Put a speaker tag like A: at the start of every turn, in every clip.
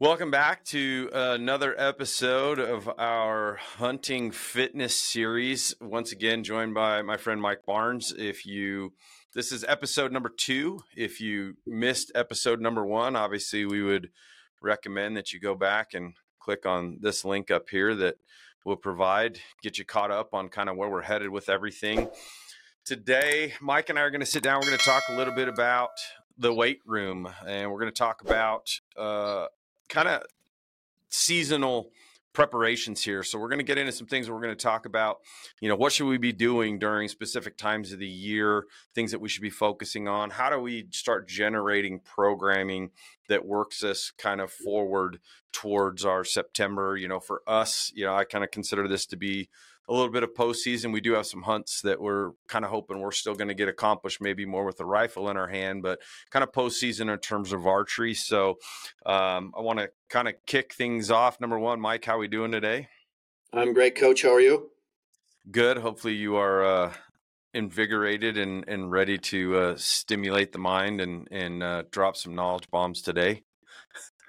A: Welcome back to another episode of our hunting fitness series. Once again, joined by my friend Mike Barnes. If you, this is episode number two. If you missed episode number one, obviously we would recommend that you go back and click on this link up here that will provide, get you caught up on kind of where we're headed with everything. Today, Mike and I are going to sit down. We're going to talk a little bit about the weight room and we're going to talk about uh, kind of seasonal preparations here. So we're going to get into some things we're going to talk about, you know, what should we be doing during specific times of the year, things that we should be focusing on, how do we start generating programming that works us kind of forward towards our September, you know, for us, you know, I kind of consider this to be a little bit of postseason. We do have some hunts that we're kind of hoping we're still going to get accomplished, maybe more with a rifle in our hand, but kind of postseason in terms of archery. So um, I want to kind of kick things off. Number one, Mike, how are we doing today?
B: I'm great, Coach. How are you?
A: Good. Hopefully you are uh, invigorated and, and ready to uh, stimulate the mind and and uh, drop some knowledge bombs today.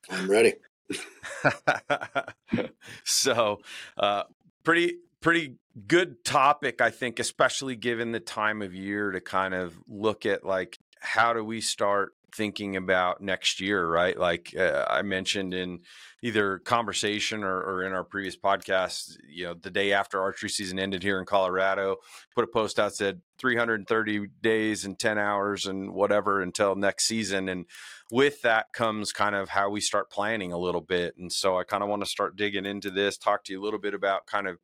B: I'm ready.
A: so, uh, pretty pretty good topic, I think, especially given the time of year to kind of look at like how do we start thinking about next year, right? Like uh, I mentioned in either conversation or, or, in our previous podcast, you know, the day after archery season ended here in Colorado, put a post out said 330 days and 10 hours and whatever until next season. And with that comes kind of how we start planning a little bit. And so I kind of want to start digging into this, talk to you a little bit about kind of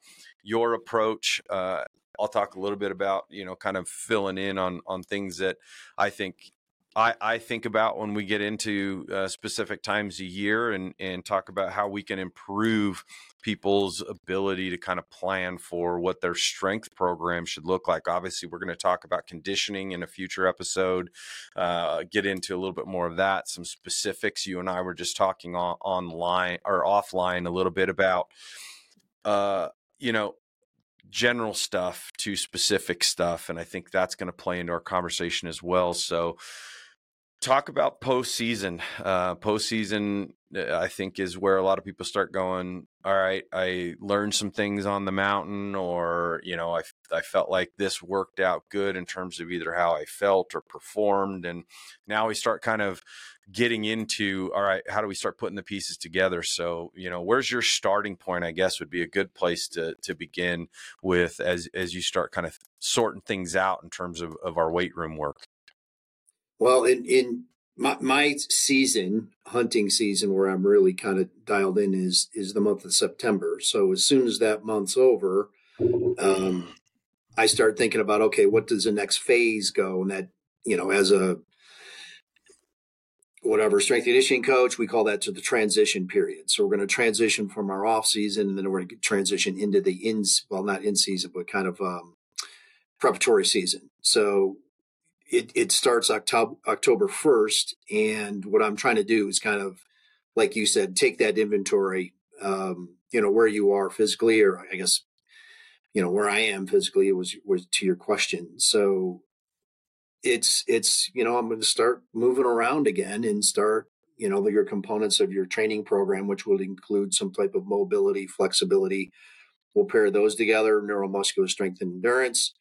A: your approach. Uh, I'll talk a little bit about you know kind of filling in on on things that I think I, I think about when we get into uh, specific times a year and, and talk about how we can improve people's ability to kind of plan for what their strength program should look like. Obviously, we're going to talk about conditioning in a future episode, uh, get into a little bit more of that, some specifics. You and I were just talking on, online or offline a little bit about, uh, you know, general stuff to specific stuff. And I think that's going to play into our conversation as well. So, talk about postseason. Uh, postseason, uh, I think, is where a lot of people start going. All right, I learned some things on the mountain, or you know, I I felt like this worked out good in terms of either how I felt or performed, and now we start kind of getting into all right how do we start putting the pieces together so you know where's your starting point i guess would be a good place to to begin with as as you start kind of sorting things out in terms of, of our weight room work
B: well, in in my, my season, hunting season, where I'm really kind of dialed in is is the month of September. So as soon as that month's over, um, I start thinking about okay, what does the next phase go? And that you know, as a whatever strength conditioning coach, we call that to the transition period. So we're going to transition from our off season, and then we're going to transition into the in well, not in season, but kind of um, preparatory season. So it, it starts October October first, and what I'm trying to do is kind of, like you said, take that inventory, um, you know, where you are physically, or I guess, you know, where I am physically. It was was to your question. So it's it's you know I'm going to start moving around again and start you know your components of your training program, which will include some type of mobility, flexibility. We'll pair those together, neuromuscular strength and endurance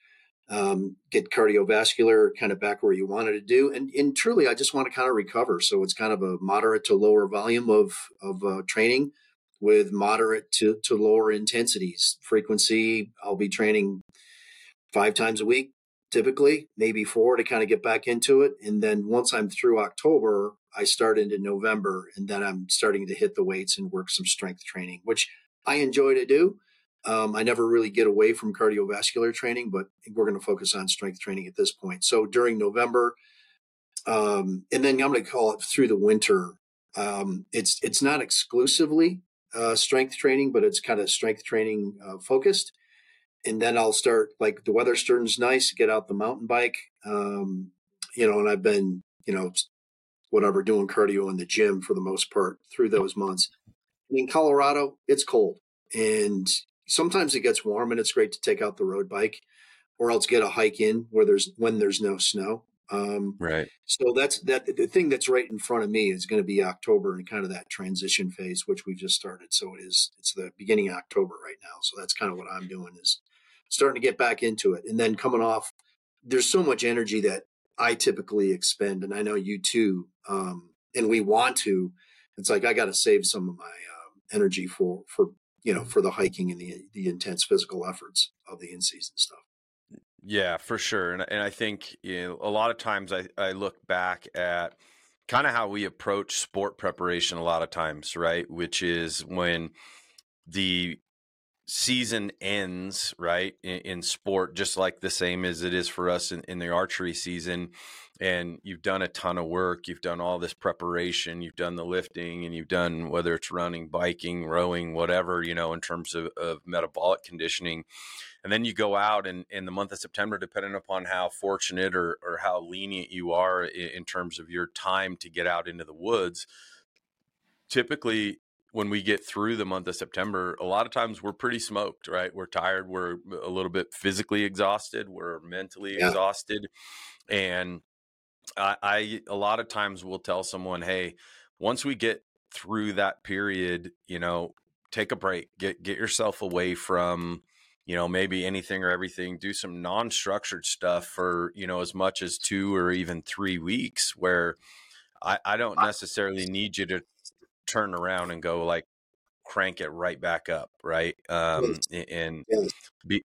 B: um, get cardiovascular kind of back where you wanted to do. And, and truly, I just want to kind of recover. So it's kind of a moderate to lower volume of, of uh, training with moderate to, to lower intensities. Frequency, I'll be training five times a week, typically, maybe four to kind of get back into it. And then once I'm through October, I start into November, and then I'm starting to hit the weights and work some strength training, which I enjoy to do. Um, I never really get away from cardiovascular training, but we're going to focus on strength training at this point. So during November, um, and then I'm going to call it through the winter. Um, it's it's not exclusively uh, strength training, but it's kind of strength training uh, focused. And then I'll start like the weather turns nice, get out the mountain bike, um, you know. And I've been you know whatever doing cardio in the gym for the most part through those months. in Colorado, it's cold, and sometimes it gets warm and it's great to take out the road bike or else get a hike in where there's when there's no snow Um,
A: right.
B: So that's that. The thing that's right in front of me is going to be October and kind of that transition phase, which we've just started. So it is. It's the beginning of October right now. So that's kind of what I'm doing is starting to get back into it, and then coming off. There's so much energy that I typically expend, and I know you too. Um, and we want to. It's like I got to save some of my um, energy for for you know for the hiking and the the intense physical efforts of the in season stuff.
A: Yeah, for sure. And and I think you know a lot of times I I look back at kind of how we approach sport preparation a lot of times, right? Which is when the season ends, right, in, in sport, just like the same as it is for us in, in the archery season. And you've done a ton of work. You've done all this preparation. You've done the lifting and you've done whether it's running, biking, rowing, whatever, you know, in terms of, of metabolic conditioning and then you go out and in the month of September, depending upon how fortunate or, or how lenient you are in, in terms of your time to get out into the woods, typically when we get through the month of September, a lot of times we're pretty smoked, right? We're tired, we're a little bit physically exhausted, we're mentally yeah. exhausted. And I, I, a lot of times will tell someone, hey, once we get through that period, you know, take a break, get get yourself away from you know, maybe anything or everything, do some non structured stuff for, you know, as much as two or even three weeks where I, I don't necessarily need you to turn around and go like crank it right back up. Right. Um, and be,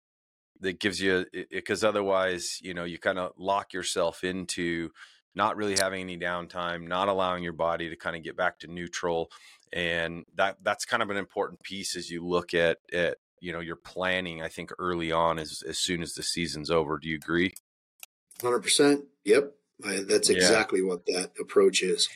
A: that gives you, because otherwise, you know, you kind of lock yourself into not really having any downtime, not allowing your body to kind of get back to neutral. And that that's kind of an important piece as you look at, at you know you're planning i think early on as as soon as the season's over do you agree
B: 100% yep I, that's exactly yeah. what that approach is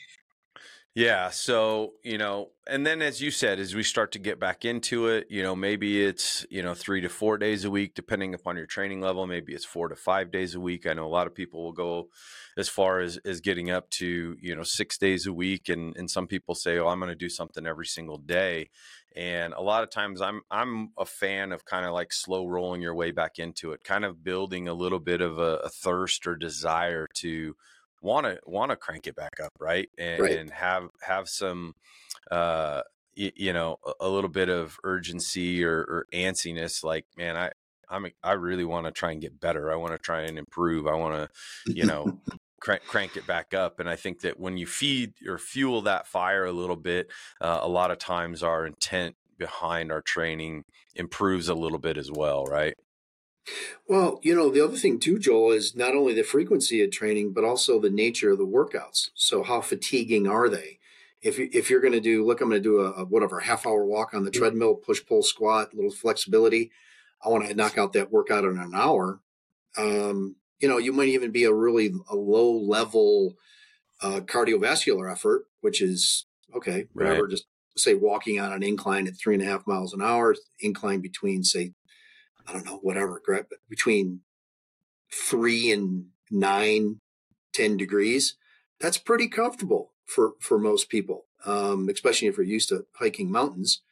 A: yeah so you know and then as you said as we start to get back into it you know maybe it's you know three to four days a week depending upon your training level maybe it's four to five days a week. I know a lot of people will go as far as as getting up to you know six days a week and and some people say oh i'm going to do something every single day. And a lot of times i'm i'm a fan of kind of like slow rolling your way back into it kind of building a little bit of a, a thirst or desire to want to want to crank it back up right and, right. and have have some uh y- you know a, a, little bit of urgency or, or antsiness like man i i'm i really want to try and get better i want to try and improve i want to you know crank, crank it back up. And I think that when you feed or fuel that fire a little bit, uh, a lot of times our intent behind our training improves a little bit as well, right?
B: Well, you know, the other thing too, Joel, is not only the frequency of training, but also the nature of the workouts. So, how fatiguing are they? If you, if you're going to do, look, I'm going to do a, a, whatever half hour walk on the treadmill, push pull squat, a little flexibility. I want to knock out that workout in an hour. Um, you know, you might even be a really a low level uh, cardiovascular effort, which is okay, whatever. Right. Just say walking on an incline at three and a half miles an hour, incline between say, I don't know, whatever, between three and nine, 10 degrees. That's pretty comfortable for for most people, um, especially if you're used to hiking mountains.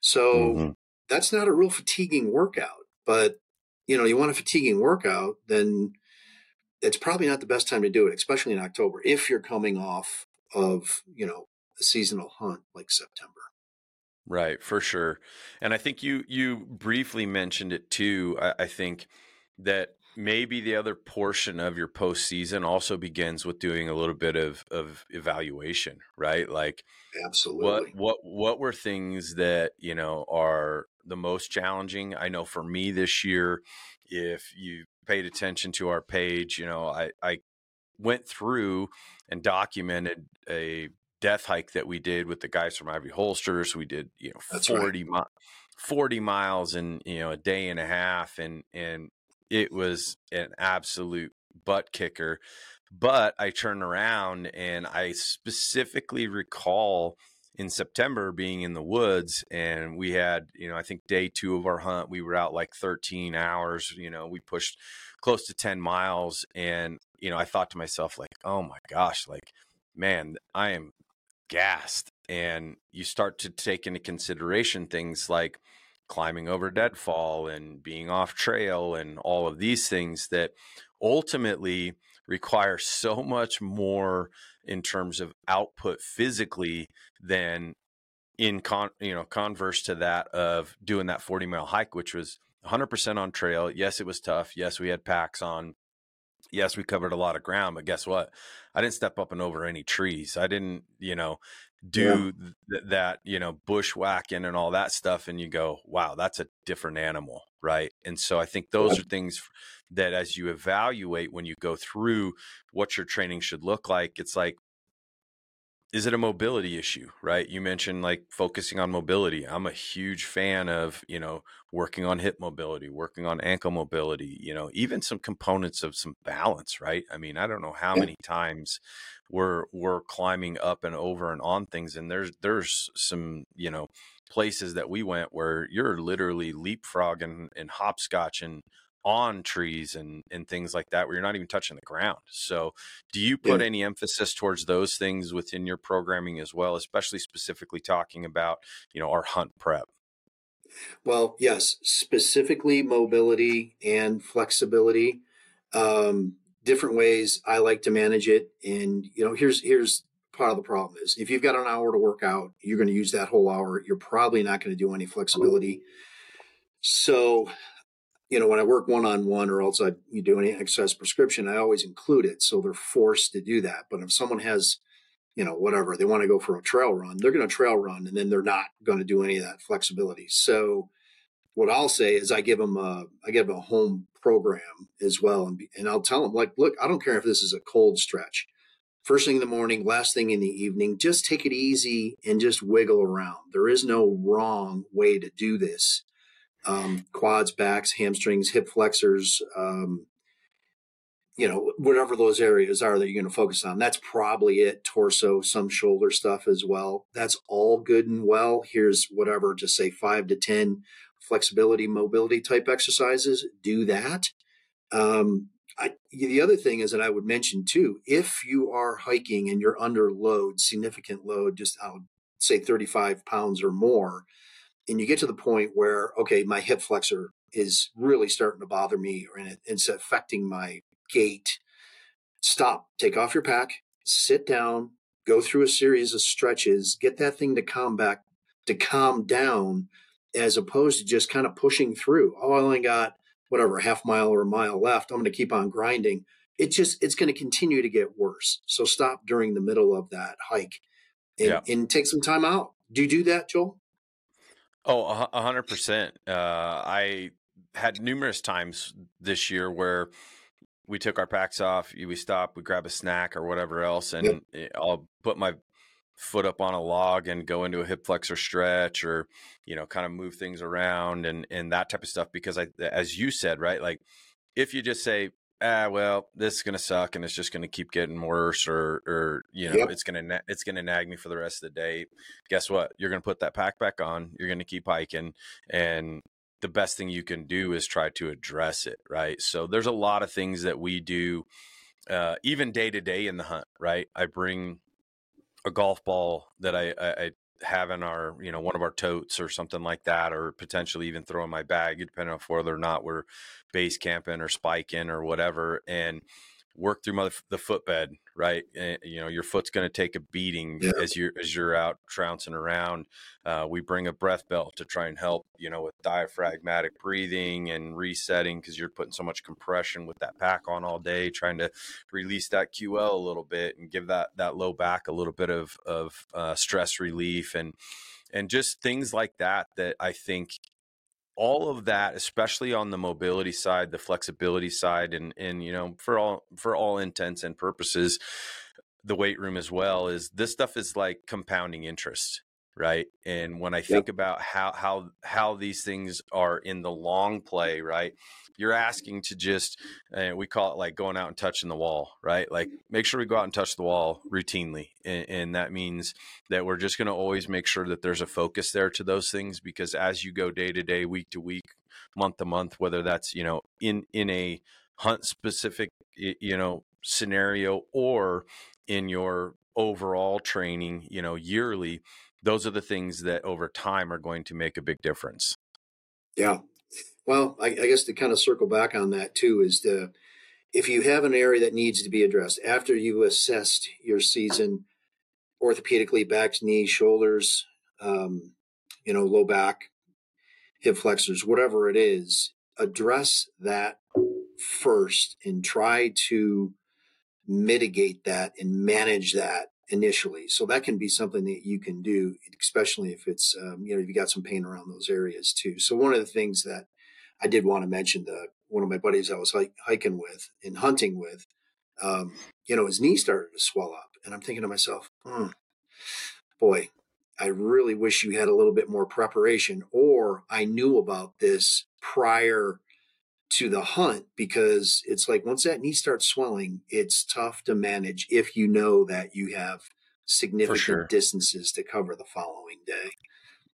B: So mm-hmm. that's not a real fatiguing workout. But you know, you want a fatiguing workout, then it's probably not the best time to do it, especially in October, if you're coming off of, you know, a seasonal hunt like September.
A: Right, for sure. And I think you you briefly mentioned it too. I, I think that maybe the other portion of your postseason also begins with doing a little bit of of evaluation, right? Like
B: absolutely
A: what what what were things that you know are the most challenging? I know for me this year, if you paid attention to our page, you know, I, I went through and documented a death hike that we did with the guys from Ivy Holsters. We did, you know, That's 40, right. mi- 40 miles in, you know, a day and a half. And, and it was an absolute butt kicker. But I turned around and I specifically recall in September being in the woods and we had, you know, I think day two of our hunt, we were out like 13 hours, you know, we pushed close to 10 miles. And, you know, I thought to myself, like, oh my gosh, like, man, I am gassed. And you start to take into consideration things like climbing over deadfall and being off trail and all of these things that ultimately require so much more in terms of output physically than in con you know converse to that of doing that 40 mile hike which was 100% on trail yes it was tough yes we had packs on yes we covered a lot of ground but guess what i didn't step up and over any trees i didn't you know do yeah. th- that you know bushwhacking and all that stuff and you go wow that's a different animal right and so i think those yeah. are things that as you evaluate when you go through what your training should look like it's like is it a mobility issue right? You mentioned like focusing on mobility. I'm a huge fan of you know working on hip mobility working on ankle mobility you know even some components of some balance right? I mean i don't know how many times we're we're climbing up and over and on things and there's there's some you know places that we went where you're literally leapfrogging and hopscotching on trees and and things like that where you're not even touching the ground. So, do you put yeah. any emphasis towards those things within your programming as well, especially specifically talking about, you know, our hunt prep?
B: Well, yes, specifically mobility and flexibility. Um, different ways I like to manage it. And you know, here's here's part of the problem is if you've got an hour to work out, you're going to use that whole hour. You're probably not going to do any flexibility. So you know, when I work one on one or else I you do any exercise prescription, I always include it. So they're forced to do that. But if someone has, you know, whatever, they want to go for a trail run, they're going to trail run and then they're not going to do any of that flexibility. So what I'll say is I give them a, I give them a home program as well. And, and I'll tell them like, look, I don't care if this is a cold stretch. First thing in the morning, last thing in the evening, just take it easy and just wiggle around. There is no wrong way to do this um, quads, backs, hamstrings, hip flexors, um, you know, whatever those areas are that you're going to focus on. That's probably it. Torso, some shoulder stuff as well. That's all good and well. Here's whatever, just say five to 10 flexibility, mobility type exercises. Do that. Um, I, the other thing is that I would mention too, if you are hiking and you're under load, significant load, just I'll say 35 pounds or more, and you get to the point where okay my hip flexor is really starting to bother me and it, it's affecting my gait. Stop. Take off your pack. Sit down. Go through a series of stretches. Get that thing to calm back to calm down as opposed to just kind of pushing through. Oh i only got whatever half mile or a mile left. I'm going to keep on grinding. It just it's going to continue to get worse. So stop during the middle of that hike and, yeah. and take some time out. Do you do that joel
A: Oh, a hundred percent. Uh, I had numerous times this year where we took our packs off, we stop, we grab a snack or whatever else, and yep. I'll put my foot up on a log and go into a hip flexor stretch or you know kind of move things around and and that type of stuff because I as you said right like if you just say ah, well, this is going to suck and it's just going to keep getting worse or, or, you know, yep. it's going to, it's going to nag me for the rest of the day. Guess what? You're going to put that pack back on. You're going to keep hiking and the best thing you can do is try to address it. Right. So there's a lot of things that we do, uh, even day to day in the hunt, right? I bring a golf ball that I, I, I having our you know one of our totes or something like that or potentially even throwing my bag depending on whether or not we're base camping or spiking or whatever and work through mother, the footbed, right? And, eh, you know, your foot's going to take a beating yeah. as you're as you're out trouncing around. Uh, we bring a breath belt to try and help, you know, with diaphragmatic breathing and resetting because you're putting so much compression with that pack on all day, trying to release that QL a little bit and give that that low back a little bit of of uh, stress relief and and just things like that that I think all of that especially on the mobility side the flexibility side and and you know for all for all intents and purposes the weight room as well is this stuff is like compounding interest right and when i think yep. about how how how these things are in the long play right you're asking to just uh, we call it like going out and touching the wall right like make sure we go out and touch the wall routinely and, and that means that we're just going to always make sure that there's a focus there to those things because as you go day to day week to week month to month whether that's you know in in a hunt specific you know scenario or in your overall training you know yearly those are the things that over time are going to make a big difference
B: Yeah. Well, I, I guess to kind of circle back on that too is the if you have an area that needs to be addressed after you assessed your season orthopedically, backs, knees, shoulders, um, you know, low back, hip flexors, whatever it is, address that first and try to mitigate that and manage that initially. So that can be something that you can do, especially if it's, um, you know, if you got some pain around those areas too. So one of the things that I did want to mention, the, one of my buddies I was hiking with and hunting with, um, you know, his knee started to swell up. And I'm thinking to myself, hmm, boy, I really wish you had a little bit more preparation or I knew about this prior to the hunt because it's like once that knee starts swelling, it's tough to manage if you know that you have significant sure. distances to cover the following day.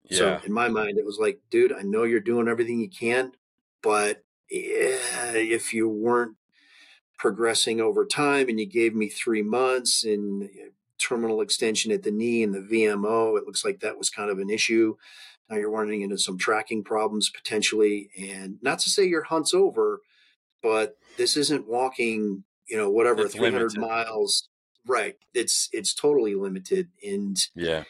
B: Yeah. So in my mind, it was like, dude, I know you're doing everything you can, but if you weren't progressing over time and you gave me three months and eh, terminal extension at the knee and the VMO, it looks like that was kind of an issue. Now you're running into some tracking problems potentially. And not to say your hunt's over, but this isn't walking, you know, whatever, it's 300 limited. miles. Right. It's, it's totally limited. And,
A: yeah,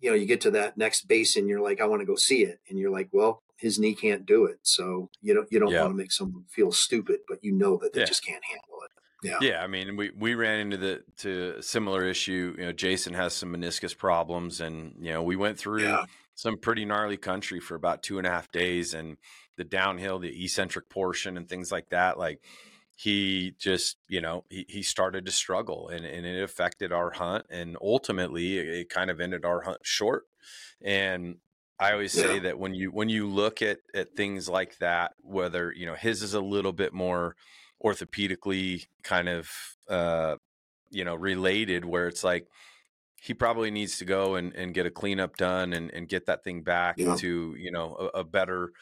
B: you know, you get to that next basin, you're like, I want to go see it. And you're like, well, his knee can't do it. So you don't, you don't yeah. want to make someone feel stupid, but you know that they yeah. just can't handle it. Yeah.
A: Yeah. I mean, we, we ran into the, to a similar issue. You know, Jason has some meniscus problems and, you know, we went through yeah some pretty gnarly country for about two and a half days and the downhill the eccentric portion and things like that like he just you know he, he started to struggle and, and it affected our hunt and ultimately it, it kind of ended our hunt short and i always yeah. say that when you when you look at at things like that whether you know his is a little bit more orthopedically kind of uh you know related where it's like he probably needs to go and, and get a cleanup done and, and get that thing back yeah. to you know a, a, better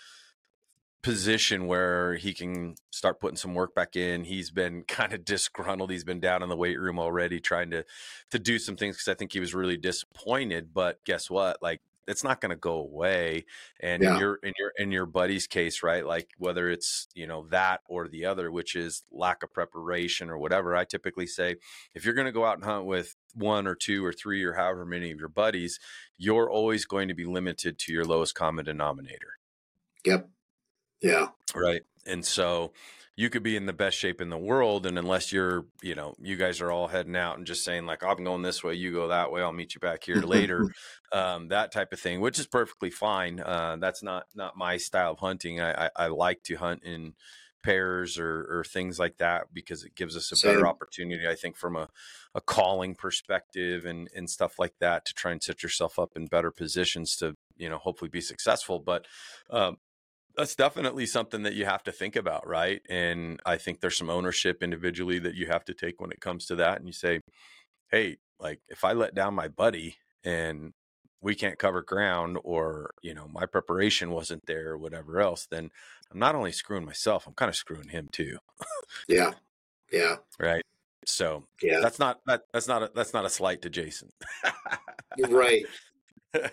A: position where he can start putting some work back in. He's been kind of disgruntled. He's been down in the weight room already trying to to do some things because i think he was really disappointed. But guess what? Like it's not going to go away and yeah. in your in your in your buddy's case right like whether it's you know that or the other which is lack of preparation or whatever i typically say if you're going to go out and hunt with one or two or three or however many of your buddies you're always going to be limited to your lowest common denominator.
B: Yep. Yeah.
A: Right and so you could be in the best shape in the world and unless you're you know you guys are all heading out and just saying like i'm going this way you go that way i'll meet you back here later um, that type of thing which is perfectly fine uh, that's not not my style of hunting i, I, I like to hunt in pairs or, or things like that because it gives us a Same. better opportunity i think from a, a calling perspective and and stuff like that to try and set yourself up in better positions to you know hopefully be successful but um, that's definitely something that you have to think about, right? And I think there's some ownership individually that you have to take when it comes to that. And you say, hey, like if I let down my buddy and we can't cover ground or, you know, my preparation wasn't there or whatever else, then I'm not only screwing myself, I'm kind of screwing him too.
B: yeah. Yeah.
A: Right. So yeah, that's not that that's not a, that's not a slight to Jason.
B: right.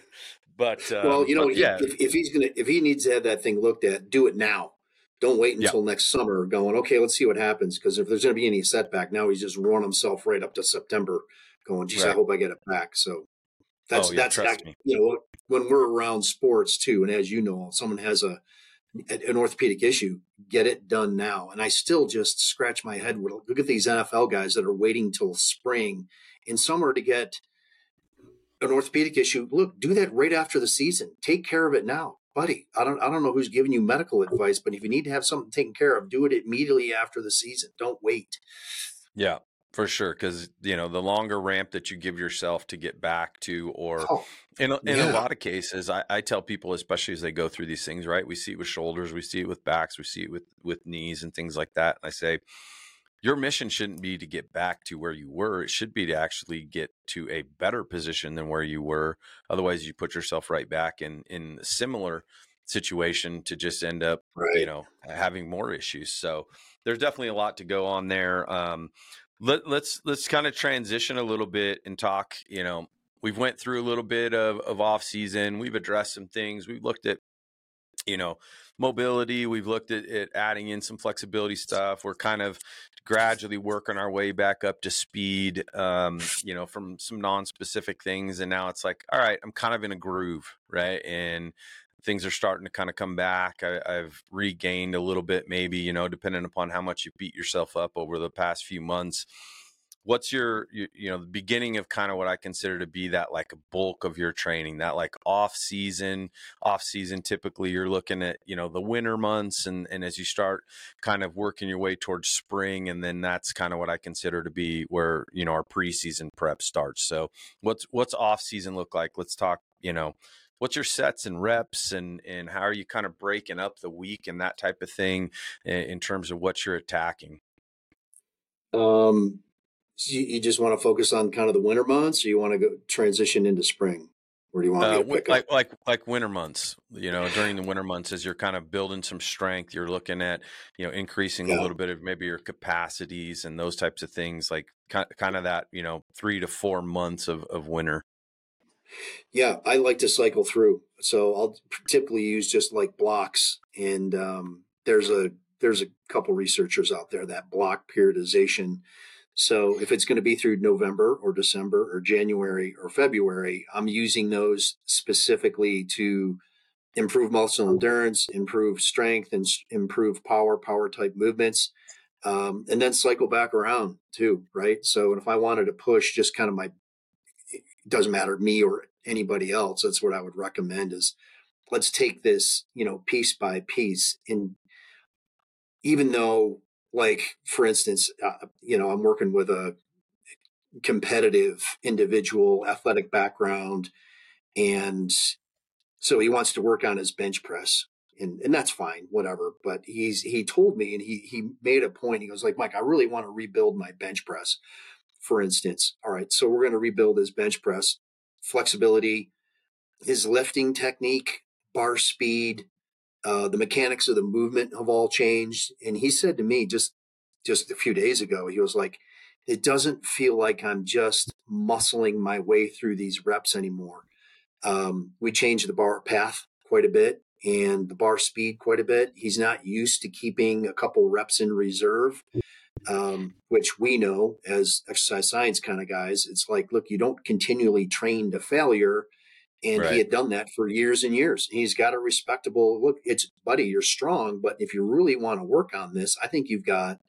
A: But uh,
B: well, you know,
A: yeah.
B: if, if, he's gonna if he needs to have that thing looked at, do it now. Don't wait until yeah. next summer. Going okay, let's see what happens. Because if there's going to be any setback, now he's just run himself right up to September. Going, geez, right. I hope I get it back. So that's oh, yeah, that's that, you know when we're around sports too, and as you know, someone has a an orthopedic issue, get it done now. And I still just scratch my head. Look at these NFL guys that are waiting till spring in summer to get an orthopedic issue, look, do that right after the season. Take care of it now, buddy. I don't I don't know who's giving you medical advice, but if you need to have something taken care of, do it immediately after the season. Don't wait.
A: Yeah, for sure. Because you know the longer ramp that you give yourself to get back to, or oh, in a, in yeah. a lot of cases, I, I tell people, especially as they go through these things, right? We see it with shoulders, we see it with backs, we see it with with knees and things like that. And I say your mission shouldn't be to get back to where you were. It should be to actually get to a better position than where you were. Otherwise, you put yourself right back in in a similar situation to just end up, right. you know, having more issues. So there's definitely a lot to go on there. Um, let, let's let's kind of transition a little bit and talk. You know, we've went through a little bit of of off season. We've addressed some things. We've looked at you know, mobility. We've looked at, at adding in some flexibility stuff. We're kind of gradually working our way back up to speed, um, you know, from some non-specific things. And now it's like, all right, I'm kind of in a groove, right? And things are starting to kind of come back. I, have regained a little bit, maybe, you know, depending upon how much you beat yourself up over the past few months what's your you, you, know the beginning of kind of what i consider to be that like bulk of your training that like off season off season typically you're looking at you know the winter months and and as you start kind of working your way towards spring and then that's kind of what i consider to be where you know our preseason prep starts. So what's what's off season look like? Let's talk you know what's your sets and reps and and how are you kind of breaking up the week and that type of thing in, in terms of what you're attacking?
B: Um you, you, just want to focus on kind of the winter months, or you want to go transition into spring? Or do you want uh, to
A: like up? like like winter months? You know, during the winter months, as you're kind of building some strength, you're looking at you know increasing yeah. a little bit of maybe your capacities and those types of things, like kind of that you know three to four months of of winter.
B: Yeah, I like to cycle through. So I'll typically use just like blocks, and um, there's a there's a couple researchers out there that block periodization so if it's going to be through November or December or January or February, I'm using those specifically to improve muscle endurance, improve strength, and improve power, power type movements, um, and then cycle back around too, right? So if I wanted to push just kind of my, it doesn't matter me or anybody else. That's what I would recommend is let's take this, you know, piece by piece. And even though like for instance uh, you know i'm working with a competitive individual athletic background and so he wants to work on his bench press and, and that's fine whatever but he's he told me and he he made a point he goes like mike i really want to rebuild my bench press for instance. All right so we're going to rebuild his bench press flexibility his lifting technique bar speed uh, the mechanics of the movement have all changed. And he said to me just just a few days ago, he was like, "It doesn't feel like I'm just muscling my way through these reps anymore." Um, we changed the bar path quite a bit and the bar speed quite a bit. He's not used to keeping a couple reps in reserve. Um, which we know as exercise science kind of guys, it's like, look, you don't continually train to failure and right. he had done that for years and years. He's got a respectable look. It's buddy, you're strong, but if you really want to work on this, I think you've got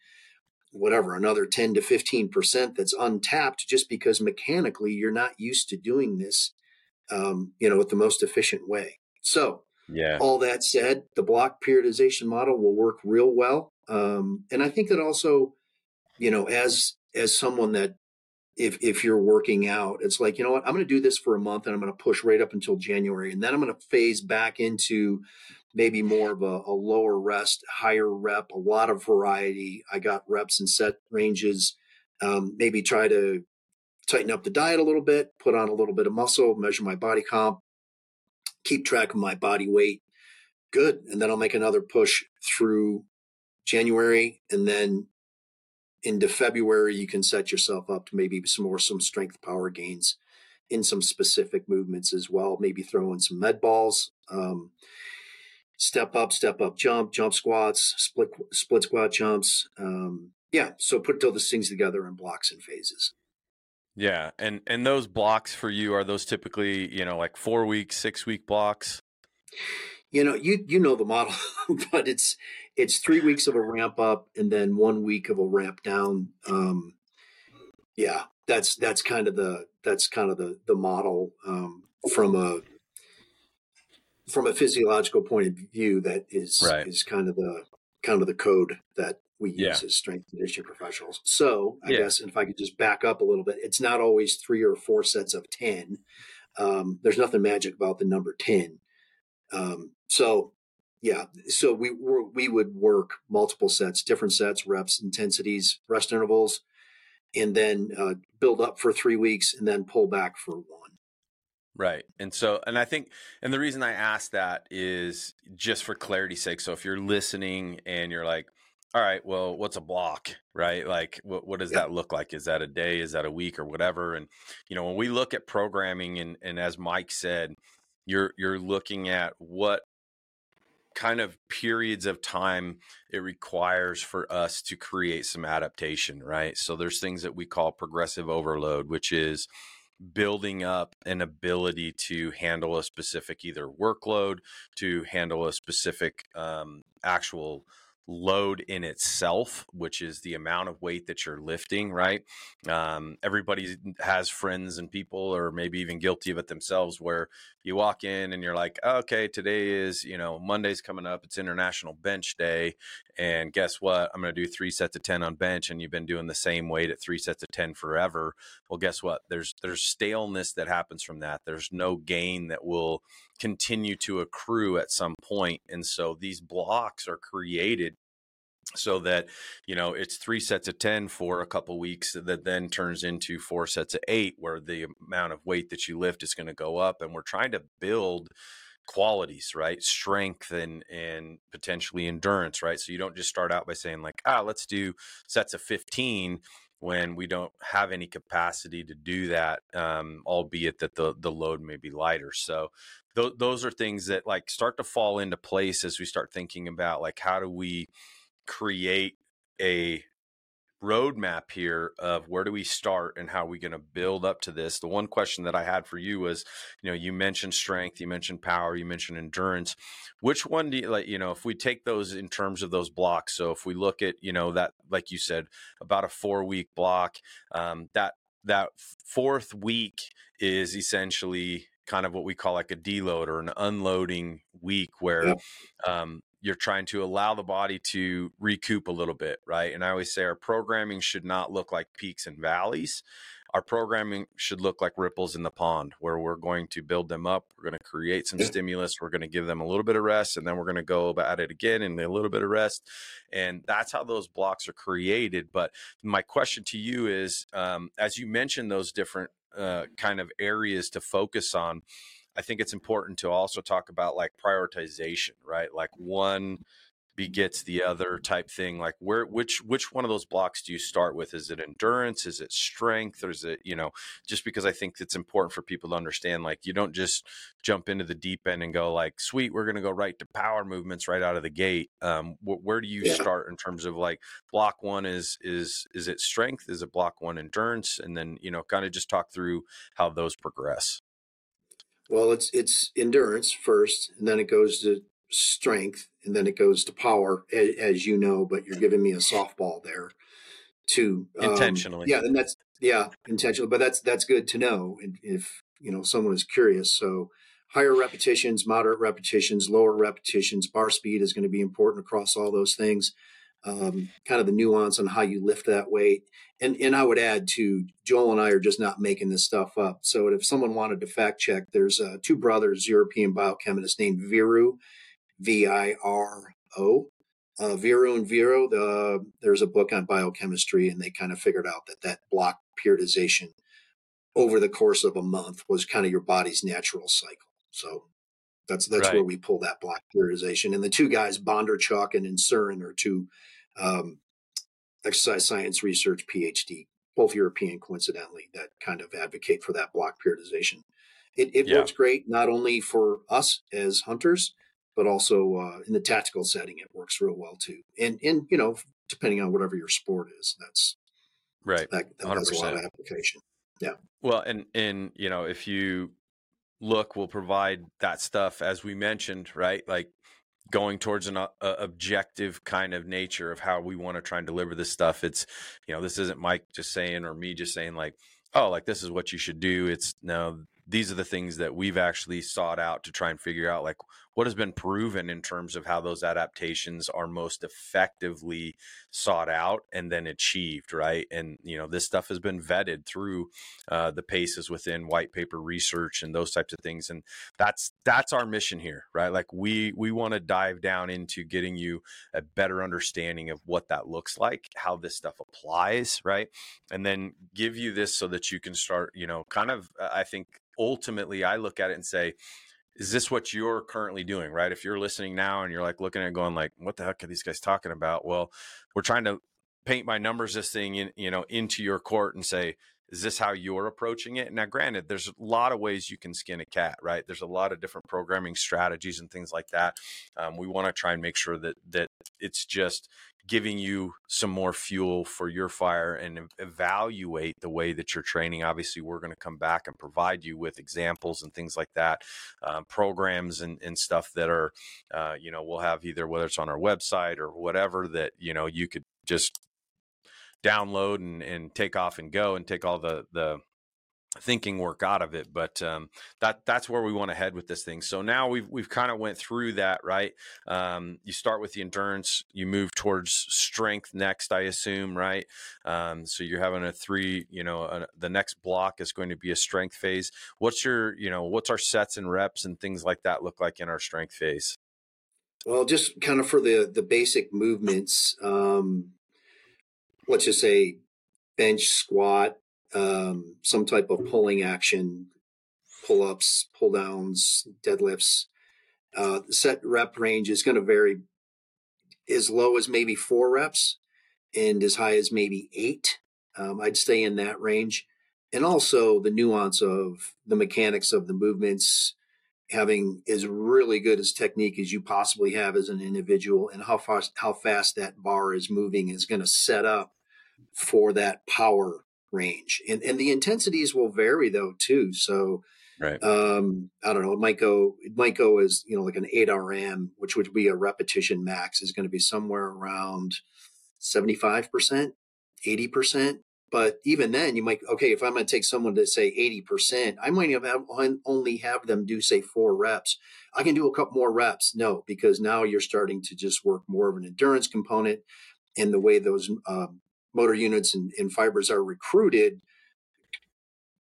B: whatever another 10 to 15% that's untapped just because mechanically you're not used to doing this um, you know with the most efficient way so yeah all that said the block periodization model will work real well um, and i think that also you know as as someone that if if you're working out it's like you know what? I'm going to do this for a month and i'm going to push right up until january and then i'm going to phase back into maybe more of a, a, lower rest higher rep a lot of variety. I got reps and set ranges um, maybe try to tighten up the diet a little bit put on a little bit of muscle measure my body comp keep track of my body weight. Good. And then i'll make another push through january and then into February, you can set yourself up to maybe some more some strength power gains in some specific movements as well. Maybe throw in some med balls, um, step up, step up, jump, jump squats, split split squat jumps. Um, yeah, so put all those things together in blocks and phases.
A: Yeah, and and those blocks for you are those typically you know like four week, six week blocks.
B: You know, you you know the model, but it's it's three weeks of a ramp up and then one week of a ramp down. Um, yeah, that's that's kind of the that's kind of the the model um, from a from a physiological point of view. That is right. is kind of the kind of the code that we use yeah. as strength and conditioning professionals. So I yeah. guess if I could just back up a little bit, it's not always three or four sets of ten. Um, there's nothing magic about the number ten. Um, so yeah, so we we would work multiple sets, different sets, reps, intensities, rest intervals, and then uh, build up for three weeks, and then pull back for one.
A: Right. And so, and I think, and the reason I ask that is just for clarity's sake. So if you're listening and you're like, all right, well, what's a block, right? Like, what, what does that look like? Is that a day? Is that a week or whatever? And, you know, when we look at programming and, and as Mike said, you're, you're looking at what kind of periods of time it requires for us to create some adaptation, right? So there's things that we call progressive overload, which is building up an ability to handle a specific either workload, to handle a specific um, actual load in itself, which is the amount of weight that you're lifting, right? Um, everybody has friends and people, or maybe even guilty of it themselves, where you walk in and you're like, okay, today is, you know, Monday's coming up. It's International Bench Day. And guess what? I'm going to do three sets of 10 on bench. And you've been doing the same weight at three sets of 10 forever. Well, guess what? There's, there's staleness that happens from that. There's no gain that will continue to accrue at some point. And so these blocks are created so that you know it's three sets of 10 for a couple weeks that then turns into four sets of eight where the amount of weight that you lift is going to go up and we're trying to build qualities right? Strength and and potentially endurance right? So you don't just start out by saying like ah let's do sets of 15 when we don't have any capacity to do that um, albeit that the the load may be lighter. So th- those are things that like start to fall into place as we start thinking about like how do we create a roadmap here of where do we start and how are we going to build up to this the one question that i had for you was you know you mentioned strength you mentioned power you mentioned endurance which one do you like you know if we take those in terms of those blocks so if we look at you know that like you said about a four week block um, that that fourth week is essentially kind of what we call like a deload or an unloading week where yeah. um, you're trying to allow the body to recoup a little bit, right? And I always say our programming should not look like peaks and valleys. Our programming should look like ripples in the pond where we're going to build them up. We're going to create some stimulus. We're going to give them a little bit of rest and then we're going to go about it again and a little bit of rest. And that's how those blocks are created. But my question to you is um, as you mentioned those different uh, kind of areas to focus on, I think it's important to also talk about like prioritization, right? Like one begets the other type thing like where which which one of those blocks do you start with? Is it endurance? Is it strength? Or is it you know just because i think it's important for people to understand like you don't just jump into the deep end and go like sweet we're going to go right to power movements right out of the gate. Um wh- where do you yeah. start in terms of like block one is is is it strength? Is it block one endurance? And then you know kind of just talk through how those progress
B: well, it's it's endurance first, and then it goes to strength, and then it goes to power, as, as you know. But you're giving me a softball there, too.
A: Um, intentionally.
B: Yeah, and that's yeah intentional, but that's that's good to know if you know someone is curious. So higher repetitions, moderate repetitions, lower repetitions, bar speed is going to be important across all those things um, kind of the nuance on how you lift that weight. And and I would add to Joel and I are just not making this stuff up. So if someone wanted to fact check, there's uh, two brothers, European biochemists named Viru, V I R O. Uh, Viru and Viro, the, there's a book on biochemistry, and they kind of figured out that that block periodization over the course of a month was kind of your body's natural cycle. So that's that's right. where we pull that block periodization. And the two guys, Bondarchuk and Surin, are two um, exercise science research PhD, both European, coincidentally, that kind of advocate for that block periodization. It, it yeah. works great not only for us as hunters, but also uh, in the tactical setting, it works real well too. And and you know, depending on whatever your sport is, that's
A: right.
B: That, that has a lot of application. Yeah.
A: Well, and and you know, if you look we'll provide that stuff as we mentioned right like going towards an uh, objective kind of nature of how we want to try and deliver this stuff. It's you know this isn't mike just saying or me just saying like oh like this is what you should do. It's no these are the things that we've actually sought out to try and figure out like what has been proven in terms of how those adaptations are most effectively sought out and then achieved right? And you know this stuff has been vetted through uh, the paces within white paper research and those types of things. And that's that's our mission here right? Like we we want to dive down into getting you a better understanding of what that looks like how this stuff applies right? And then give you this so that you can start you know kind of i think ultimately I look at it and say, is this what you're currently doing? Right. If you're listening now and you're like looking at going like, what the heck are these guys talking about? Well, we're trying to paint by numbers this thing in, you know, into your court and say, is this how you're approaching it now granted there's a lot of ways you can skin a cat right there's a lot of different programming strategies and things like that um, we want to try and make sure that that it's just giving you some more fuel for your fire and evaluate the way that you're training. Obviously, we're going to come back and provide you with examples and things like that, um, programs and, and stuff that are, uh, you know, we'll have either whether it's on our website or whatever that, you know, you could just download and, and take off and go and take all the, the, thinking work out of it but um, that that's where we want to head with this thing. So now we've we've kind of went through that right? Um, you start with the endurance you move towards strength next i assume right? Um, so you're having a three you know a, the next block is going to be a strength phase. What's your you know what's our sets and reps and things like that look like in our strength phase?
B: Well just kind of for the the basic movements um, let's just say bench squat um, some type of pulling action, pull ups, pull downs, deadlifts. Uh, the set rep range is going to vary as low as maybe four reps and as high as maybe eight. Um, I'd stay in that range. And also the nuance of the mechanics of the movements, having as really good as technique as you possibly have as an individual, and how fast how fast that bar is moving is going to set up for that power range and and the intensities will vary though too so
A: right.
B: um i don't know it might go it might go as you know like an 8 rm which would be a repetition max is going to be somewhere around 75% 80% but even then you might okay if i'm going to take someone to say 80% i might have only have them do say four reps. I can do a couple more reps no because now you're starting to just work more of an endurance component and the way those um, motor units and, and fibers are recruited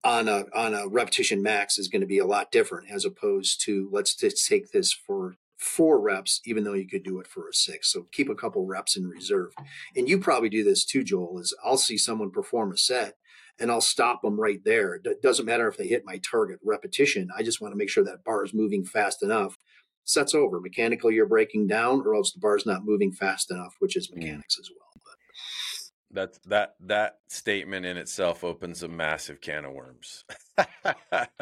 B: on a on a repetition max is going to be a lot different as opposed to let's just take this for four reps even though you could do it for a six. So keep a couple reps in reserve. And you probably do this too joel is i'll see someone perform a set and i'll stop them right there. It doesn't matter if they hit my target repetition. I just want to make sure that bar is moving fast enough. Sets over. Mechanically you're breaking down or else the bar is not moving fast enough which is mechanics as well
A: that that that statement in itself opens a massive can of worms.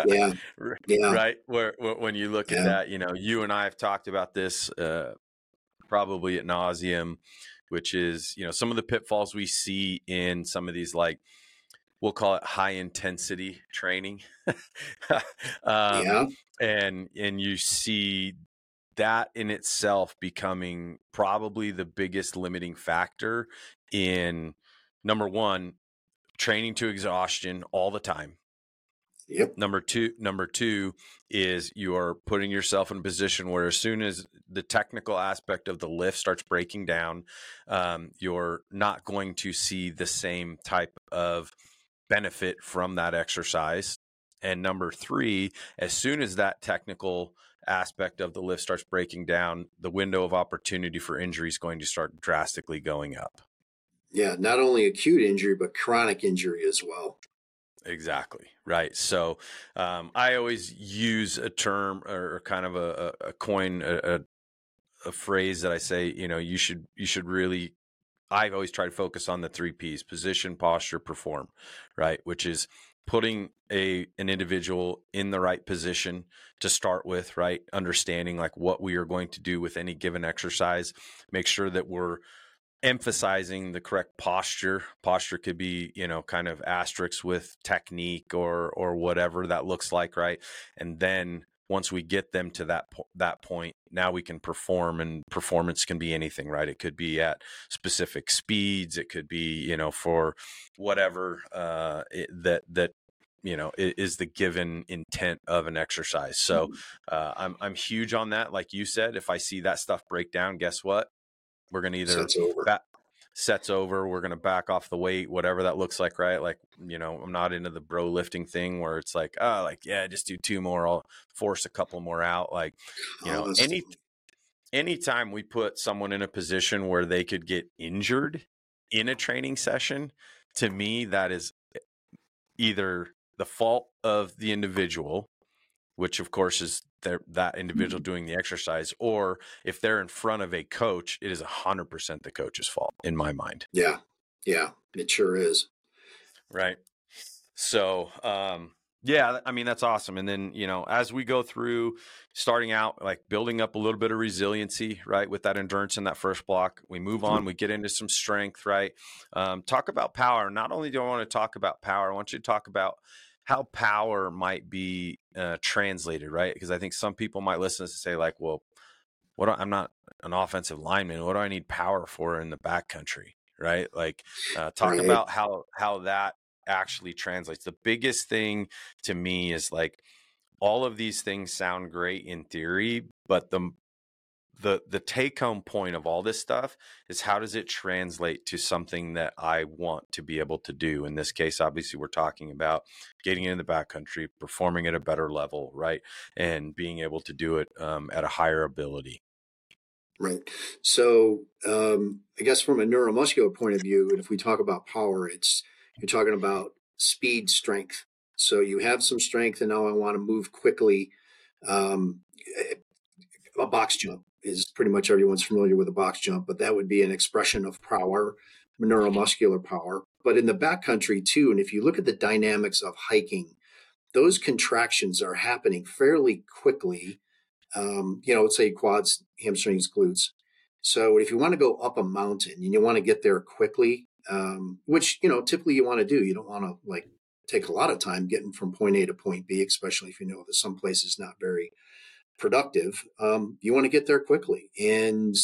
B: yeah. yeah.
A: Right. Where, where, when you look yeah. at that, you know, you and I have talked about this uh, probably at nauseum, which is you know some of the pitfalls we see in some of these like we'll call it high intensity training. um, yeah. And and you see that in itself becoming probably the biggest limiting factor in number one, training to exhaustion all the time.
B: Yep.
A: Number two, number two is you are putting yourself in a position where as soon as the technical aspect of the lift starts breaking down, um, you're not going to see the same type of benefit from that exercise. And number three, as soon as that technical aspect of the lift starts breaking down, the window of opportunity for injury is going to start drastically going up.
B: Yeah, not only acute injury, but chronic injury as well.
A: Exactly right. So um, I always use a term or kind of a, a coin, a, a, phrase that I say. You know, you should you should really. I've always tried to focus on the three P's: position, posture, perform. Right, which is putting a an individual in the right position to start with. Right, understanding like what we are going to do with any given exercise. Make sure that we're emphasizing the correct posture. Posture could be you know kind of asterisks with technique or or whatever that looks like right? And then once we get them to that po- that point now we can perform and performance can be anything right? It could be at specific speeds. It could be you know for whatever uh, it, that that you know is the given intent of an exercise. So mm-hmm. uh, i'm i'm huge on that. Like you said if i see that stuff break down guess what we're going to either
B: sets over.
A: Sets over. We're going to back off the weight, whatever that looks like, right? Like, you know, I'm not into the bro lifting thing where it's like, oh, like, yeah, just do two more. I'll force a couple more out. Like, you know, any, anytime we put someone in a position where they could get injured in a training session, to me, that is eh, either the fault of the individual which of course is their, that individual mm-hmm. doing the exercise, or if they're in front of a coach, it is 100% the coach's fault in my mind.
B: Yeah. Yeah. It sure is.
A: Right. So, um, yeah, I mean that's awesome. And then you know, as we go through, starting out like building up a little bit of resiliency, right, with that endurance in that first block, we move on, we get into some strength, right. Um, talk about power. Not only do I want to talk about power, I want you to talk about how power might be uh, translated, right? Because I think some people might listen to say like, well, what do, I'm not an offensive lineman. What do I need power for in the backcountry, right? Like, uh, talk right. about how how that actually translates. The biggest thing to me is like all of these things sound great in theory, but the the the take home point of all this stuff is how does it translate to something that I want to be able to do? In this case, obviously, we're talking about getting in the backcountry, performing at a better level, right, and being able to do it um, at a higher ability.
B: Right. So, um, I guess from a neuromuscular point of view, and if we talk about power, it's you're talking about speed, strength. So you have some strength, and now I want to move quickly. Um, a box jump is pretty much everyone's familiar with a box jump, but that would be an expression of power, neuromuscular power. But in the backcountry too, and if you look at the dynamics of hiking, those contractions are happening fairly quickly. Um, you know, let's say quads, hamstrings, glutes. So if you want to go up a mountain and you want to get there quickly, um, which you know typically you want to do, you don't want to like take a lot of time getting from point A to point B, especially if you know that some place is not very productive, um, you want to get there quickly. And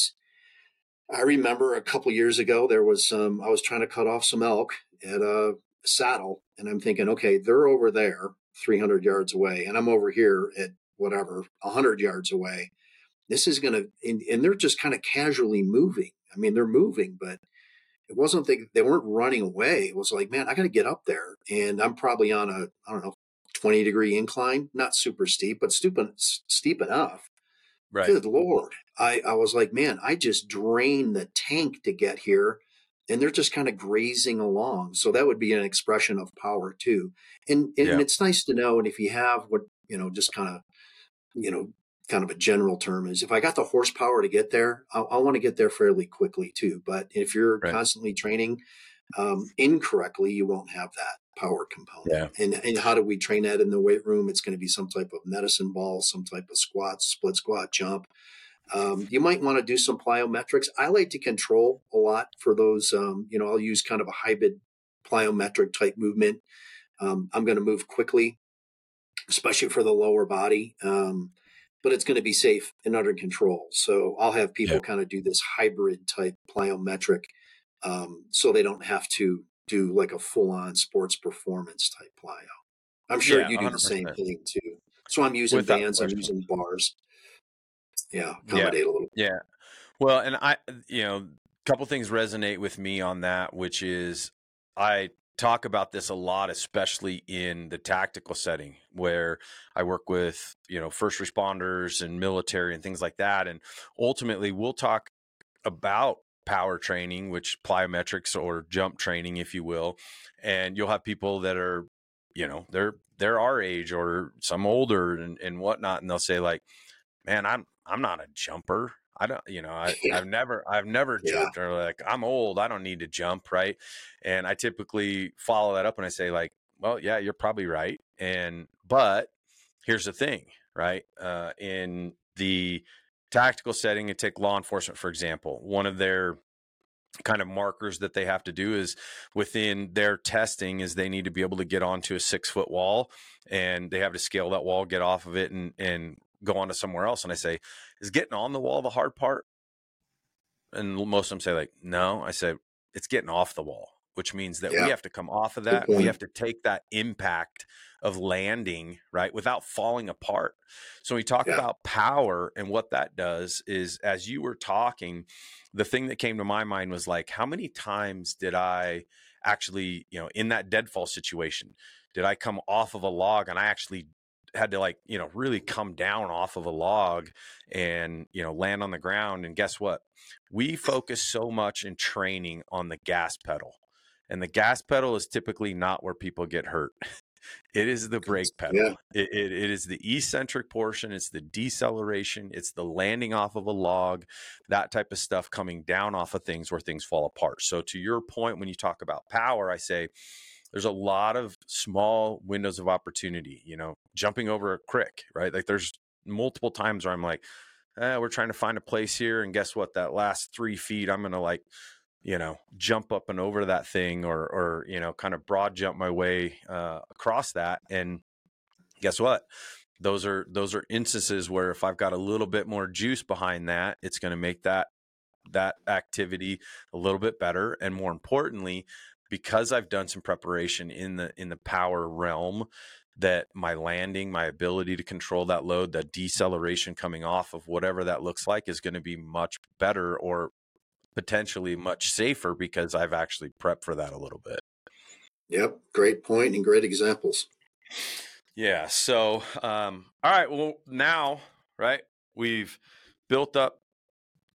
B: I remember a couple years ago, there was some, I was trying to cut off some elk at a saddle. And I'm thinking, okay, they're over there 300 yards away, and I'm over here at whatever, 100 yards away. This is going to, and, and they're just kind of casually moving. I mean, they're moving, but it wasn't they, they weren't running away. It was like, man, I got to get up there. And I'm probably on a, I don't know, 20 degree incline, not super steep, but steep, steep enough. Right. Good Lord. I, I was like, man, I just drained the tank to get here and they're just kind of grazing along. So that would be an expression of power too. And, and yeah. it's nice to know. And if you have what, you know, just kind of, you know, kind of a general term is if I got the horsepower to get there, I, I want to get there fairly quickly too. But if you're right. constantly training um, incorrectly, you won't have that power component. Yeah. And, and how do we train that in the weight room? It's going to be some type of medicine ball, some type of squat, split squat, jump. Um, you might want to do some plyometrics. I like to control a lot for those. Um, you know, I'll use kind of a hybrid plyometric type movement. Um, I'm going to move quickly, especially for the lower body, um, but it's going to be safe and under control. So I'll have people yeah. kind of do this hybrid type plyometric um, so they don't have to do like a full on sports performance type plyo. I'm sure yeah, you do 100%. the same thing too. So I'm using Without bands, I'm using bars. Yeah, accommodate
A: yeah.
B: a little.
A: Yeah. Well, and I, you know, a couple things resonate with me on that, which is I talk about this a lot, especially in the tactical setting where I work with, you know, first responders and military and things like that. And ultimately, we'll talk about power training, which plyometrics or jump training, if you will, and you'll have people that are, you know, they're they're our age or some older and, and whatnot, and they'll say like, "Man, I'm I'm not a jumper. I don't, you know, I, yeah. I've never I've never jumped." Yeah. Or like, "I'm old. I don't need to jump." Right? And I typically follow that up and I say like, "Well, yeah, you're probably right." And but here's the thing, right? Uh, in the tactical setting and take law enforcement for example. One of their kind of markers that they have to do is within their testing is they need to be able to get onto a six foot wall and they have to scale that wall get off of it and and go on to somewhere else. And i say is getting on the wall the hard part? And most of them say like no. I say it's getting off the wall which means that yeah. we have to come off of that we have to take that impact of landing, right, without falling apart. So we talk yeah. about power and what that does is as you were talking, the thing that came to my mind was like, how many times did I actually, you know, in that deadfall situation, did I come off of a log and I actually had to like you know really come down off of a log and you know land on the ground and guess what we focus so much in training on the gas pedal and the gas pedal is typically not where people get hurt it is the brake pedal. Yeah. It, it, it is the eccentric portion. It's the deceleration. It's the landing off of a log, that type of stuff coming down off of things where things fall apart. So, to your point, when you talk about power, I say there's a lot of small windows of opportunity, you know, jumping over a crick, right? Like there's multiple times where I'm like, eh, we're trying to find a place here. And guess what? That last three feet, I'm going to like, you know, jump up and over that thing or, or, you know, kind of broad jump my way uh, across that. And guess what? Those are, those are instances where if I've got a little bit more juice behind that, it's going to make that, that activity a little bit better. And more importantly, because I've done some preparation in the, in the power realm, that my landing, my ability to control that load, that deceleration coming off of whatever that looks like is going to be much better or potentially much safer because I've actually prepped for that a little bit.
B: Yep. Great point and great examples.
A: Yeah. So, um, all right. Well, now, right, we've built up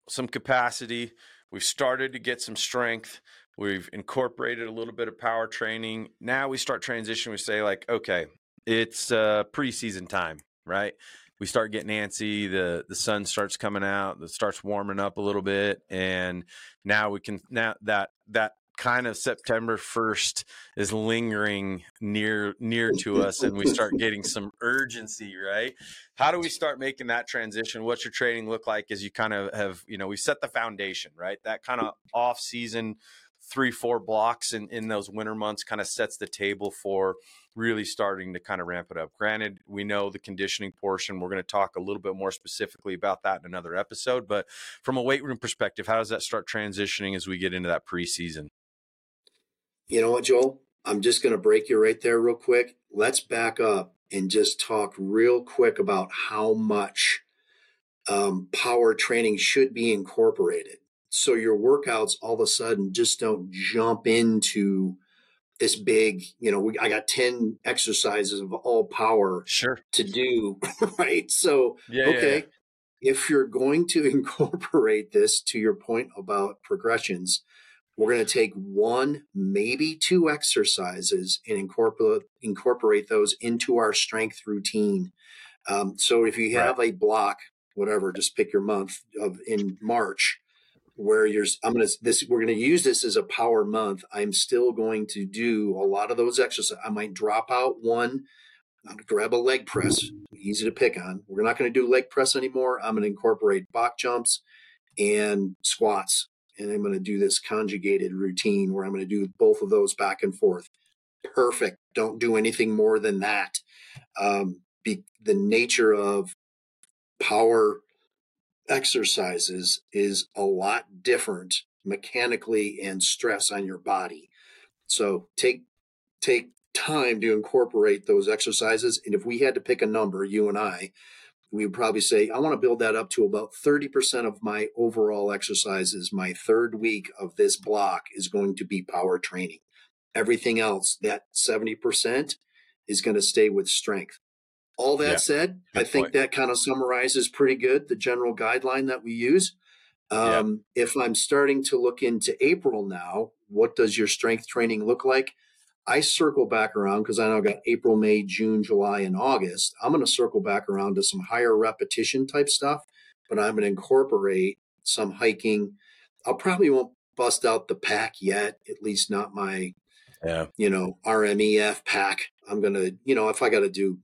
A: some capacity. We've started to get some strength. We've incorporated a little bit of power training. Now we start transition. We say, like, okay, it's uh, preseason time, right? We start getting antsy. the The sun starts coming out. It starts warming up a little bit, and now we can now that that kind of September 1st is lingering near near to us and we start getting some urgency, right? How do we start making that transition? What's your training look like as you kind of have, you know, we set the foundation, right? That kind of off season three, four blocks in, in those winter months kind of sets the table for really starting to kind of ramp it up. Granted, we know the conditioning portion. We're going to talk a little bit more specifically about that in another episode. But from a weight room perspective, how does that start transitioning as we get into that preseason?
B: You know what, Joel? I'm just going to break you right there, real quick. Let's back up and just talk real quick about how much um, power training should be incorporated. So your workouts all of a sudden just don't jump into this big, you know, we, I got 10 exercises of all power
A: sure.
B: to do, right? So, yeah, okay, yeah, yeah. if you're going to incorporate this to your point about progressions, we're going to take one, maybe two exercises and incorporate incorporate those into our strength routine. Um, so if you have right. a block, whatever, just pick your month of in March where you're i'm going to this we're going to use this as a power month. I'm still going to do a lot of those exercises i might drop out one i'm going to grab a leg press easy to pick on. We're not going to do leg press anymore. I'm going to incorporate box jumps and squats and i'm going to do this conjugated routine where i'm going to do both of those back and forth. Perfect. Don't do anything more than that. Um, be, the nature of power exercises is a lot different mechanically and stress on your body. So take take time to incorporate those exercises. And if we had to pick a number, you and I, we would probably say, I want to build that up to about 30% of my overall exercises. My third week of this block is going to be power training. Everything else, that 70% is going to stay with strength. All that yeah, said, I think point. that kind of summarizes pretty good the general guideline that we use. Um, yeah. If I'm starting to look into April now, what does your strength training look like? I circle back around because I know I've got April, May, June, July, and August. I'm going to circle back around to some higher repetition type stuff, but I'm going to incorporate some hiking. I'll probably won't bust out the pack yet, at least not my, yeah. you know, RMEF pack. I'm going to, you know, if I got to do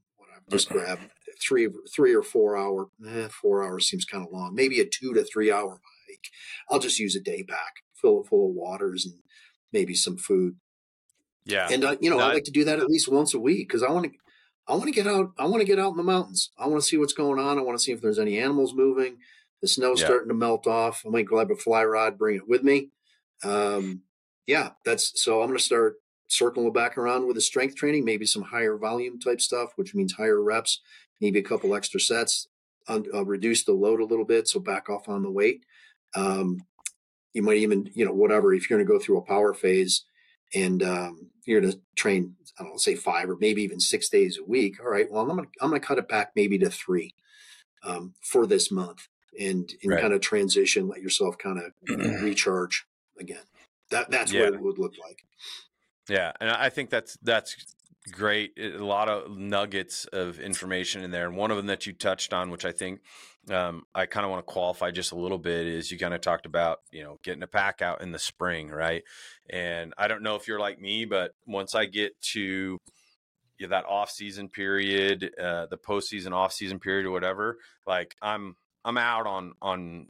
B: just grab three three or four hour. Eh, four hours seems kind of long. Maybe a two to three hour hike. I'll just use a day pack, fill it full of waters and maybe some food.
A: Yeah,
B: and uh, you know I like to do that at least once a week because I want to. I want to get out. I want to get out in the mountains. I want to see what's going on. I want to see if there's any animals moving. The snow's yeah. starting to melt off. I might grab a fly rod, bring it with me. Um, yeah, that's so. I'm going to start circling back around with the strength training, maybe some higher volume type stuff, which means higher reps, maybe a couple extra sets, uh, reduce the load a little bit, so back off on the weight. Um, you might even, you know, whatever, if you're going to go through a power phase and um, you're going to train, I don't know, say five or maybe even six days a week. All right, well, I'm going to, I'm going to cut it back maybe to three um, for this month and, and right. kind of transition, let yourself kind of recharge again. That, that's yeah. what it would look like.
A: Yeah, and I think that's that's great. A lot of nuggets of information in there, and one of them that you touched on, which I think um, I kind of want to qualify just a little bit, is you kind of talked about you know getting a pack out in the spring, right? And I don't know if you're like me, but once I get to that off season period, uh, the postseason off season period or whatever, like I'm I'm out on on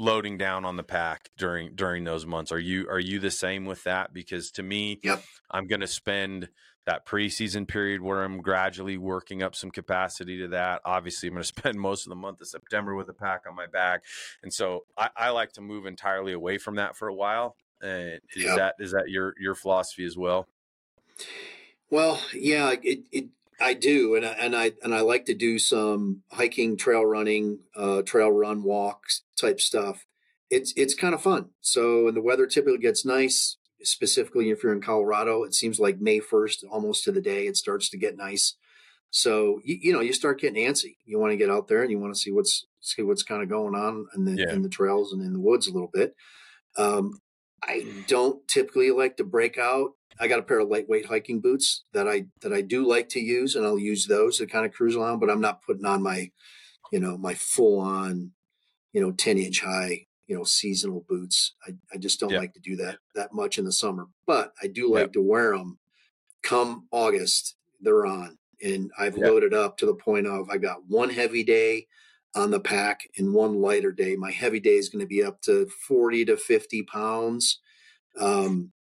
A: loading down on the pack during during those months. Are you are you the same with that? Because to me,
B: yep.
A: I'm going to spend that preseason period where I'm gradually working up some capacity to that. Obviously, I'm going to spend most of the month of September with a pack on my back, and so I, I like to move entirely away from that for a while. Uh, is yep. that is that your your philosophy as well?
B: Well, yeah, it, it I do, and I, and I and I like to do some hiking, trail running, uh, trail run walks type stuff. It's it's kind of fun. So, and the weather typically gets nice. Specifically, if you're in Colorado, it seems like May first, almost to the day, it starts to get nice. So you, you know you start getting antsy. You want to get out there and you want to see what's see what's kind of going on in the yeah. in the trails and in the woods a little bit. Um, I don't typically like to break out I got a pair of lightweight hiking boots that I that I do like to use, and I'll use those to kind of cruise along. But I'm not putting on my, you know, my full on, you know, 10 inch high, you know, seasonal boots. I, I just don't yep. like to do that that much in the summer. But I do like yep. to wear them. Come August, they're on, and I've yep. loaded up to the point of I got one heavy day on the pack and one lighter day. My heavy day is going to be up to 40 to 50 pounds. Um,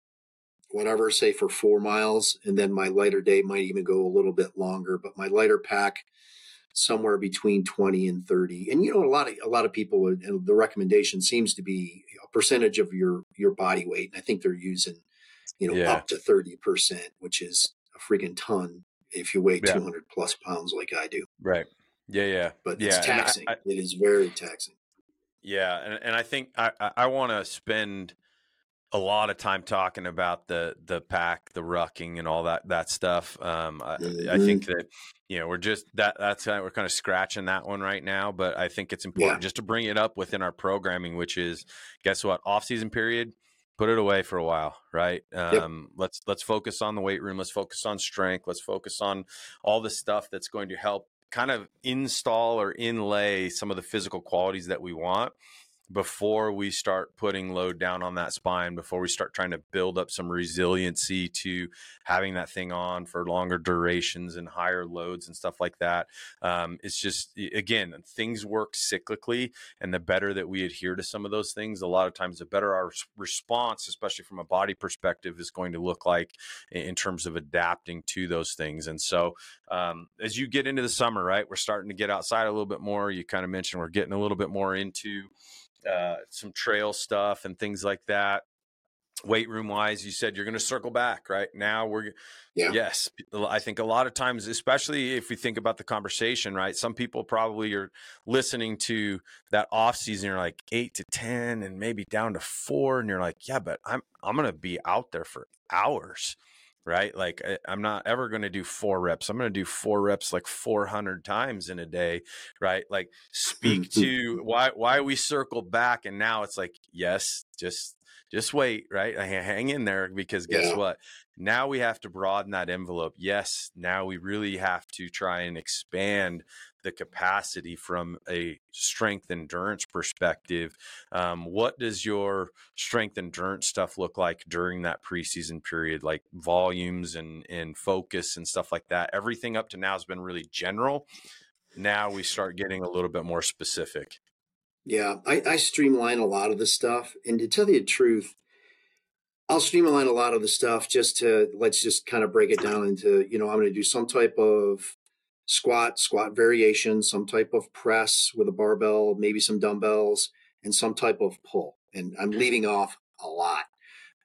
B: whatever, say for four miles, and then my lighter day might even go a little bit longer. But my lighter pack, somewhere between twenty and thirty. And you know, a lot of a lot of people, and the recommendation seems to be a percentage of your your body weight. And I think they're using, you know, yeah. up to thirty percent, which is a freaking ton if you weigh yeah. two hundred plus pounds like I do.
A: Right. Yeah. Yeah.
B: But
A: yeah.
B: it's taxing. I, I, it is very taxing.
A: Yeah, and and I think I I want to spend a lot of time talking about the the pack, the rucking, and all that that stuff. Um, I, mm-hmm. I, think that you know we're just that that's kind of, we're kind of scratching that one right now, but I think it's important yeah. just to bring it up within our programming, which is guess what off season period. Put it away for a while, right? Um, yep. Let's let's focus on the weight room. Let's focus on strength. Let's focus on all the stuff that's going to help kind of install or inlay some of the physical qualities that we want before we start putting load down on that spine, before we start trying to build up some resiliency to having that thing on for longer durations and higher loads and stuff like that. Um, it's just, again, things work cyclically. And the better that we adhere to some of those things, a lot of times the better our response, especially from a body perspective, is going to look like in terms of adapting to those things. And so um, as you get into the summer, right, we're starting to get outside a little bit more. You kind of mentioned we're getting a little bit more into uh, some trail stuff and things like that. Weight room wise, you said you're going to circle back, right? Now we're, yeah. yes, I think a lot of times, especially if we think about the conversation, right? Some people probably are listening to that off season, you're like eight to 10 and maybe down to four. And you're like, yeah, but I'm, I'm going to be out there for hours right? Like I, am not ever going to do four reps. I'm going to do four reps like 400 times in a day, right? Like speak to why why we circle back and now it's like yes, just just wait, right? Hang in there because guess yeah. what? Now we have to broaden that envelope. Yes, now we really have to try and expand the capacity from a strength endurance perspective. Um, what does your strength endurance stuff look like during that preseason period, like volumes and, and focus and stuff like that? Everything up to now has been really general. Now we start getting a little bit more specific.
B: Yeah, I, I streamline a lot of the stuff. And to tell you the truth, I'll streamline a lot of the stuff just to let's just kind of break it down into, you know, I'm going to do some type of squat, squat variation, some type of press with a barbell, maybe some dumbbells, and some type of pull. And I'm leaving off a lot.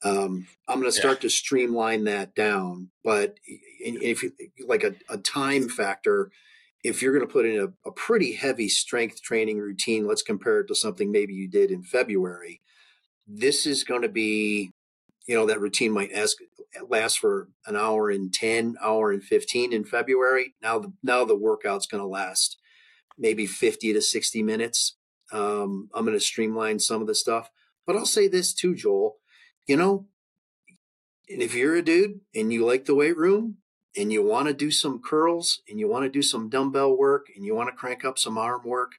B: Um, I'm going to start yeah. to streamline that down. But if you like a, a time factor, if you're going to put in a, a, pretty heavy strength training routine, let's compare it to something maybe you did in February. This is going to be you know that routine might ask, last for an hour and 10 hour and 15 in february now the, now the workout's going to last maybe 50 to 60 minutes um, i'm going to streamline some of the stuff but i'll say this too joel you know and if you're a dude and you like the weight room and you want to do some curls and you want to do some dumbbell work and you want to crank up some arm work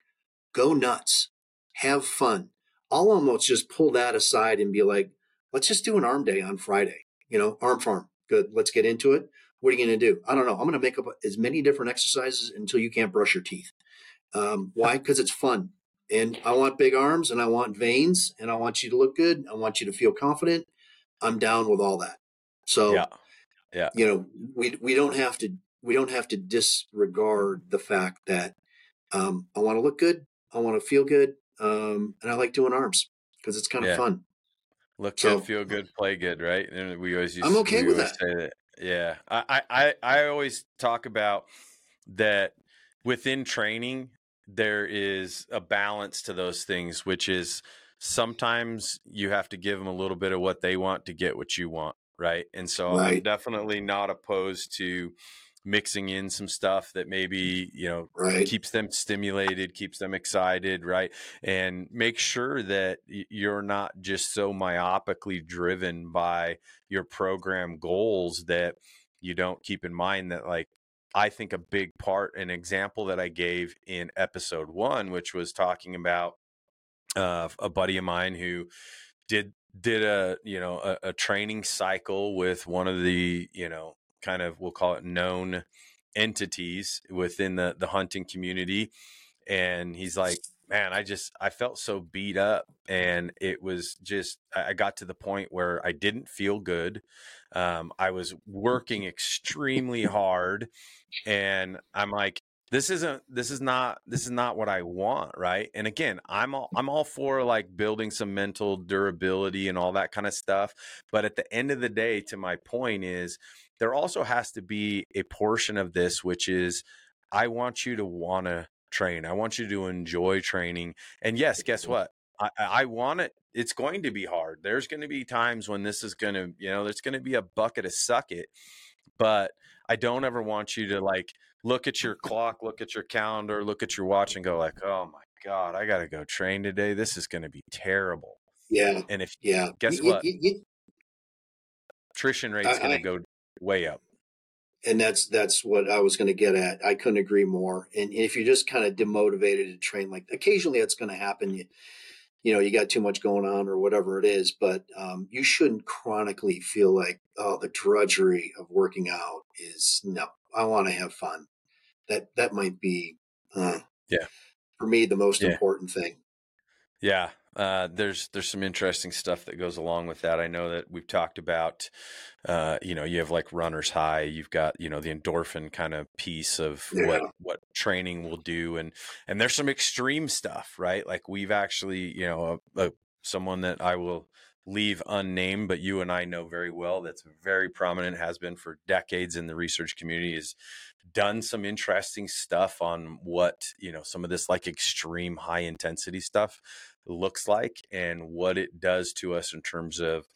B: go nuts have fun i'll almost just pull that aside and be like let's just do an arm day on Friday. You know, arm farm. Good. Let's get into it. What are you going to do? I don't know. I'm going to make up as many different exercises until you can't brush your teeth. Um, why? Because it's fun. And I want big arms and I want veins and I want you to look good. I want you to feel confident. I'm down with all that. So,
A: yeah. Yeah.
B: you know, we, we don't have to, we don't have to disregard the fact that um, I want to look good. I want to feel good. Um, and I like doing arms because it's kind of
A: Yeah.
B: fun.
A: Look
B: So-
A: good, feel good, play good, right? And we always use.
B: I'm okay with that.
A: That. Yeah, I, I, I I always talk about that within training there is a balance to those things, which is sometimes you have to give them a little bit of what they want to get what you want, right? And so I'm definitely not opposed to mixing in some stuff that maybe you know
B: Right.
A: keeps them stimulated, keeps them excited, right? And make sure that you're not just so myopically driven by your program goals that you don't keep in mind that like I think a big part, an example that I gave in episode one, which was talking about uh, a buddy of mine who did did a you know a, a training cycle with one of the you know kind of we'll call it known entities within the the hunting community and he's like man i just i felt so beat up and it was just i got to the point where i didn't feel good um, i was working extremely hard and i'm like this isn't this is not this is not what i want right? And again i'm all i'm all for like building some mental durability and all that kind of stuff but at the end of the day to my point is there also has to be a portion of this which is i want you to want to train i want you to enjoy training and yes guess what? I i want it it's going to be hard. There's going to be times when this is going to you know there's going to be a bucket of suck it but i don't ever want you to like look at your clock look at your calendar look at your watch and go like oh my god i gotta go train today this is going to be terrible
B: Yeah.
A: and if
B: Yeah.
A: Guess
B: you-
A: what?
B: you- you-
A: attrition rate's going to go way up
B: and that's that's what I was going to get at. I couldn't agree more. And if you're just kind of demotivated to train, like occasionally that's going to happen. You, you know, you got too much going on or whatever it is, but um, you shouldn't chronically feel like, oh, the drudgery of working out is no. I want to have fun. That that might be, uh,
A: Yeah.
B: for me the most
A: Yeah.
B: important thing.
A: Yeah, uh, there's there's some interesting stuff that goes along with that. I know that we've talked about, uh, you know, you have like runner's high. You've got you know the endorphin kind of piece of what what training will do, and and there's some extreme stuff, right? Like we've actually, you know, a, a, someone that I will leave unnamed, but you and I know very well. That's very prominent, has been for decades in the research community. Is done some interesting stuff on what you know some of this like extreme high intensity stuff looks like and what it does to us in terms of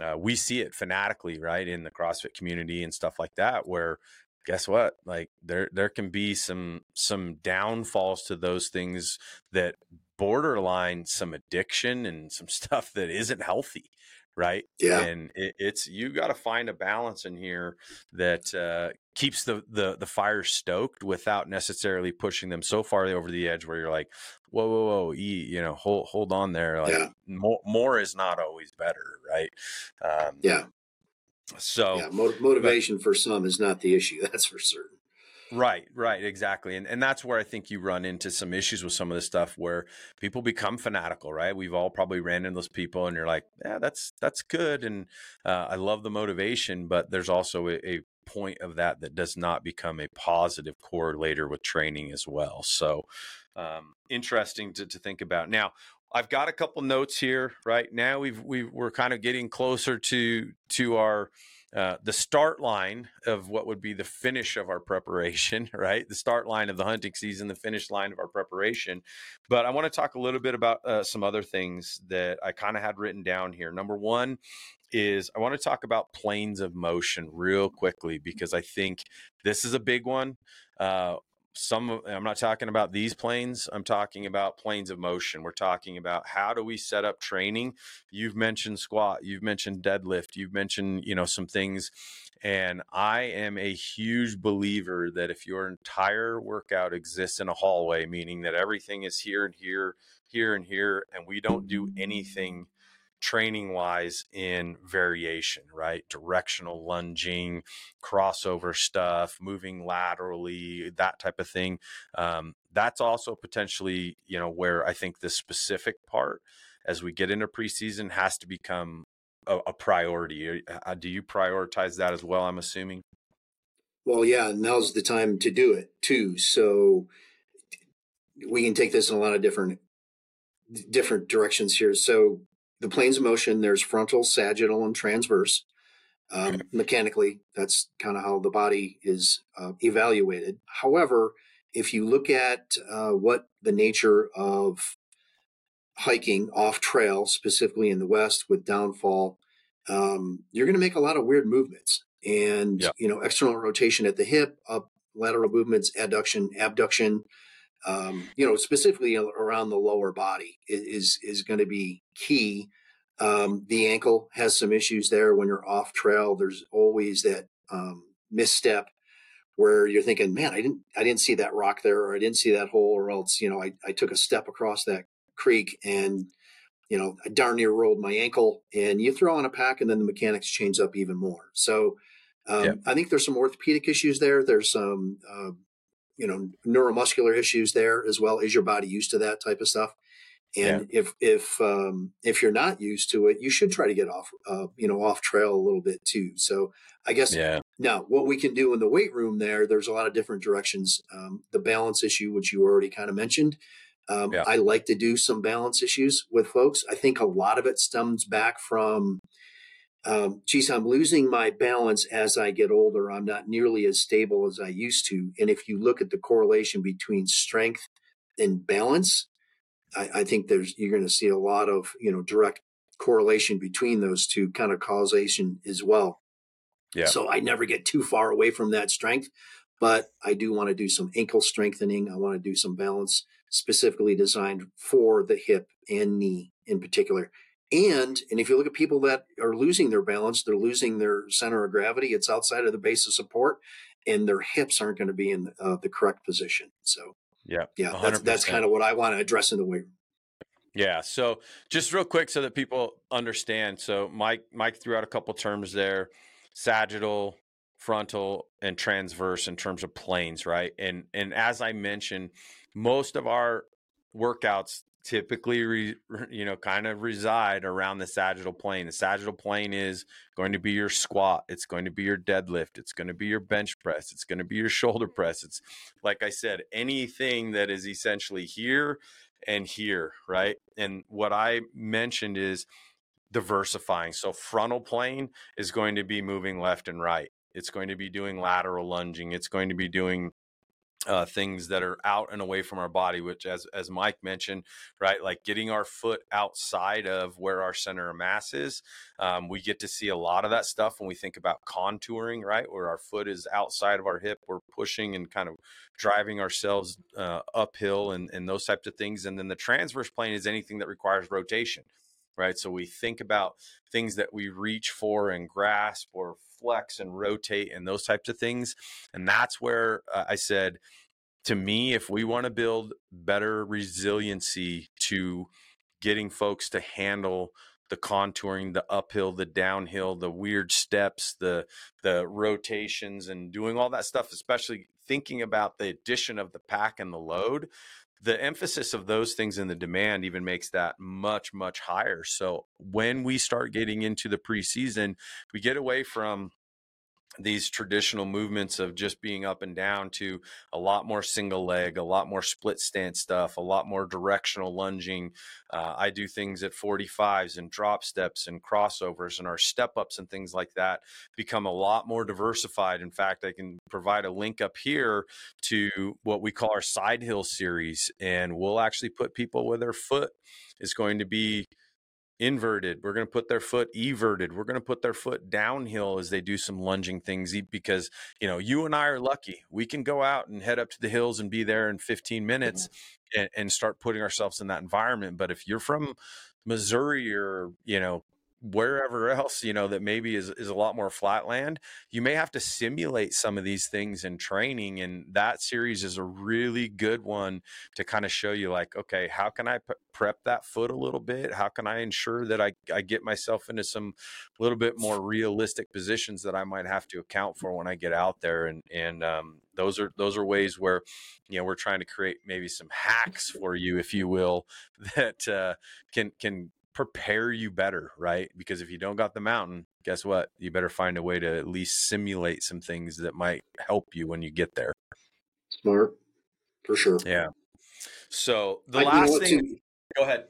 A: uh, we see it fanatically right in the crossfit community and stuff like that where guess what like there there can be some some downfalls to those things that borderline some addiction and some stuff that isn't healthy right
B: Yeah.
A: and it, it's you got to find a balance in here that uh, keeps the, the the fire stoked without necessarily pushing them so far over the edge where you're like whoa whoa whoa e, you know hold hold on there like
B: Yeah.
A: more, more is not always better right um,
B: Yeah.
A: so
B: yeah. Mo- motivation for some is not the issue. That's for certain.
A: Right, right, exactly. And and that's where I think you run into some issues with some of this stuff where people become fanatical, right? We've all probably ran into those people and you're like, yeah, that's that's good and uh, I love the motivation, but there's also a, a point of that that does not become a positive correlator with training as well. So um, interesting to, to think about. Now, I've got a couple notes here. Right now, we've we we're kind of getting closer to to our uh, the start line of what would be the finish of our preparation, right? The start line of the hunting season, the finish line of our preparation. But I want to talk a little bit about uh, some other things that I kind of had written down here. Number one is I want to talk about planes of motion real quickly because I think this is a big one. Uh, some I'm not talking about these planes. I'm talking about planes of motion. We're talking about how do we set up training. You've mentioned squat. You've mentioned deadlift. You've mentioned you know some things, and I am a huge believer that if your entire workout exists in a hallway, meaning that everything is here and here, here and here, and we don't do anything training wise in variation, right? Directional lunging, crossover stuff, moving laterally, that type of thing. Um, that's also potentially, you know, where I think the specific part as we get into preseason has to become a, a priority. Uh, do you prioritize that as well? I'm assuming.
B: Well, yeah, now's the time to do it too. So we can take this in a lot of different different directions here. So the planes of motion, there's frontal, sagittal, and transverse. Um, mechanically, that's kind of how the body is uh, evaluated. However, if you look at uh, what the nature of hiking off trail, specifically in the West with downfall, um, you're going to make a lot of weird movements. And, yeah. you know, external rotation at the hip, up lateral movements, adduction, abduction, um, you know, specifically around the lower body is is going to be key. Um, the ankle has some issues there when you're off trail. There's always that um, misstep where you're thinking, "Man, I didn't I didn't see that rock there, or I didn't see that hole, or else you know I, I took a step across that creek and you know I darn near rolled my ankle." And you throw on a pack, and then the mechanics change up even more. So. Um, yeah. I think there's some orthopedic issues there. There's some uh, you know neuromuscular issues there as well. Is your body used to that type of stuff? And yeah. if if um, if you're not used to it, you should try to get off uh, you know off trail a little bit too. So I guess yeah. now what we can do in the weight room there, there's a lot of different directions. Um, the balance issue, which you already kind of mentioned. Um, yeah. I like to do some balance issues with folks. I think a lot of it stems back from um, geez, I'm losing my balance as I get older. I'm not nearly as stable as I used to. And if you look at the correlation between strength and balance, I, I think there's you're going to see a lot of you know direct correlation between those two kind of causation as well. Yeah. So I never get too far away from that strength, but I do want to do some ankle strengthening. I want to do some balance specifically designed for the hip and knee in particular. And and if you look at people that are losing their balance, they're losing their center of gravity. It's outside of the base of support, and their hips aren't going to be in uh, the correct position. So
A: yeah,
B: yeah, 100%. that's that's kind of what I want to address in the weight room.
A: Yeah. So just real quick, so that people understand. So Mike Mike threw out a couple terms there: sagittal, frontal, and transverse in terms of planes, right? And and as I mentioned, most of our workouts typically re, you know kind of reside around the sagittal plane. The sagittal plane is going to be your squat it's going to be your deadlift it's going to be your bench press it's going to be your shoulder mm-hmm. press it's like i said anything that is essentially here and here right? And what i mentioned is diversifying. So frontal plane is going to be moving left and right. It's going to be doing lateral lunging it's going to be doing uh, things that are out and away from our body, which, as as Mike mentioned, right, like getting our foot outside of where our center of mass is. Um, we get to see a lot of that stuff when we think about contouring, right, where our foot is outside of our hip, we're pushing and kind of driving ourselves uh, uphill and, and those types of things. And then the transverse plane is anything that requires rotation, right? So we think about things that we reach for and grasp or flex and rotate and those types of things. And that's where uh, I said, to me, if we want to build better resiliency to getting folks to handle the contouring, the uphill, the downhill, the weird steps, the the rotations, and doing all that stuff, especially thinking about the addition of the pack and the load, the emphasis of those things in the demand even makes that much much higher. So when we start getting into the preseason we get away from these traditional movements of just being up and down to a lot more single leg, a lot more split stance stuff, a lot more directional lunging. Uh, I do things at 45s and drop steps and crossovers, and our step ups and things like that become a lot more diversified. In fact, I can provide a link up here to what we call our side hill series, and we'll actually put people where their foot is going to be inverted. We're going to put their foot everted. We're going to put their foot downhill as they do some lunging things because, you know, you and I are lucky. We can go out and head up to the hills and be there in 15 minutes mm-hmm. and, and, start putting ourselves in that environment. But if you're from Missouri or, you know, wherever else you know that maybe is, is a lot more flatland you may have to simulate some of these things in training and that series is a really good one to kind of show you like okay how can i prep that foot a little bit? How can i ensure that I, I get myself into some little bit more realistic positions that i might have to account for when i get out there? And and um, those are those are ways where you know we're trying to create maybe some hacks for you if you will that uh, can can prepare you better, right? Because if you don't got the mountain, guess what? You better find a way to at least simulate some things that might help you when you get there.
B: Smart, for sure.
A: Yeah. So the I, last thing, too, go ahead,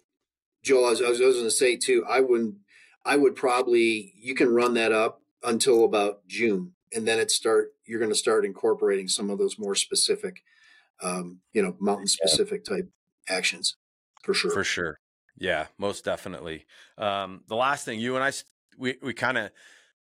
B: Joel. I was, I was going to say too. I wouldn't. I would probably. You can run that up until about June, and then it start. You're going to start incorporating some of those more specific, um, you know, mountain specific yeah. type actions for sure.
A: For sure. Yeah, most definitely. Um, the last thing you and I we we kind of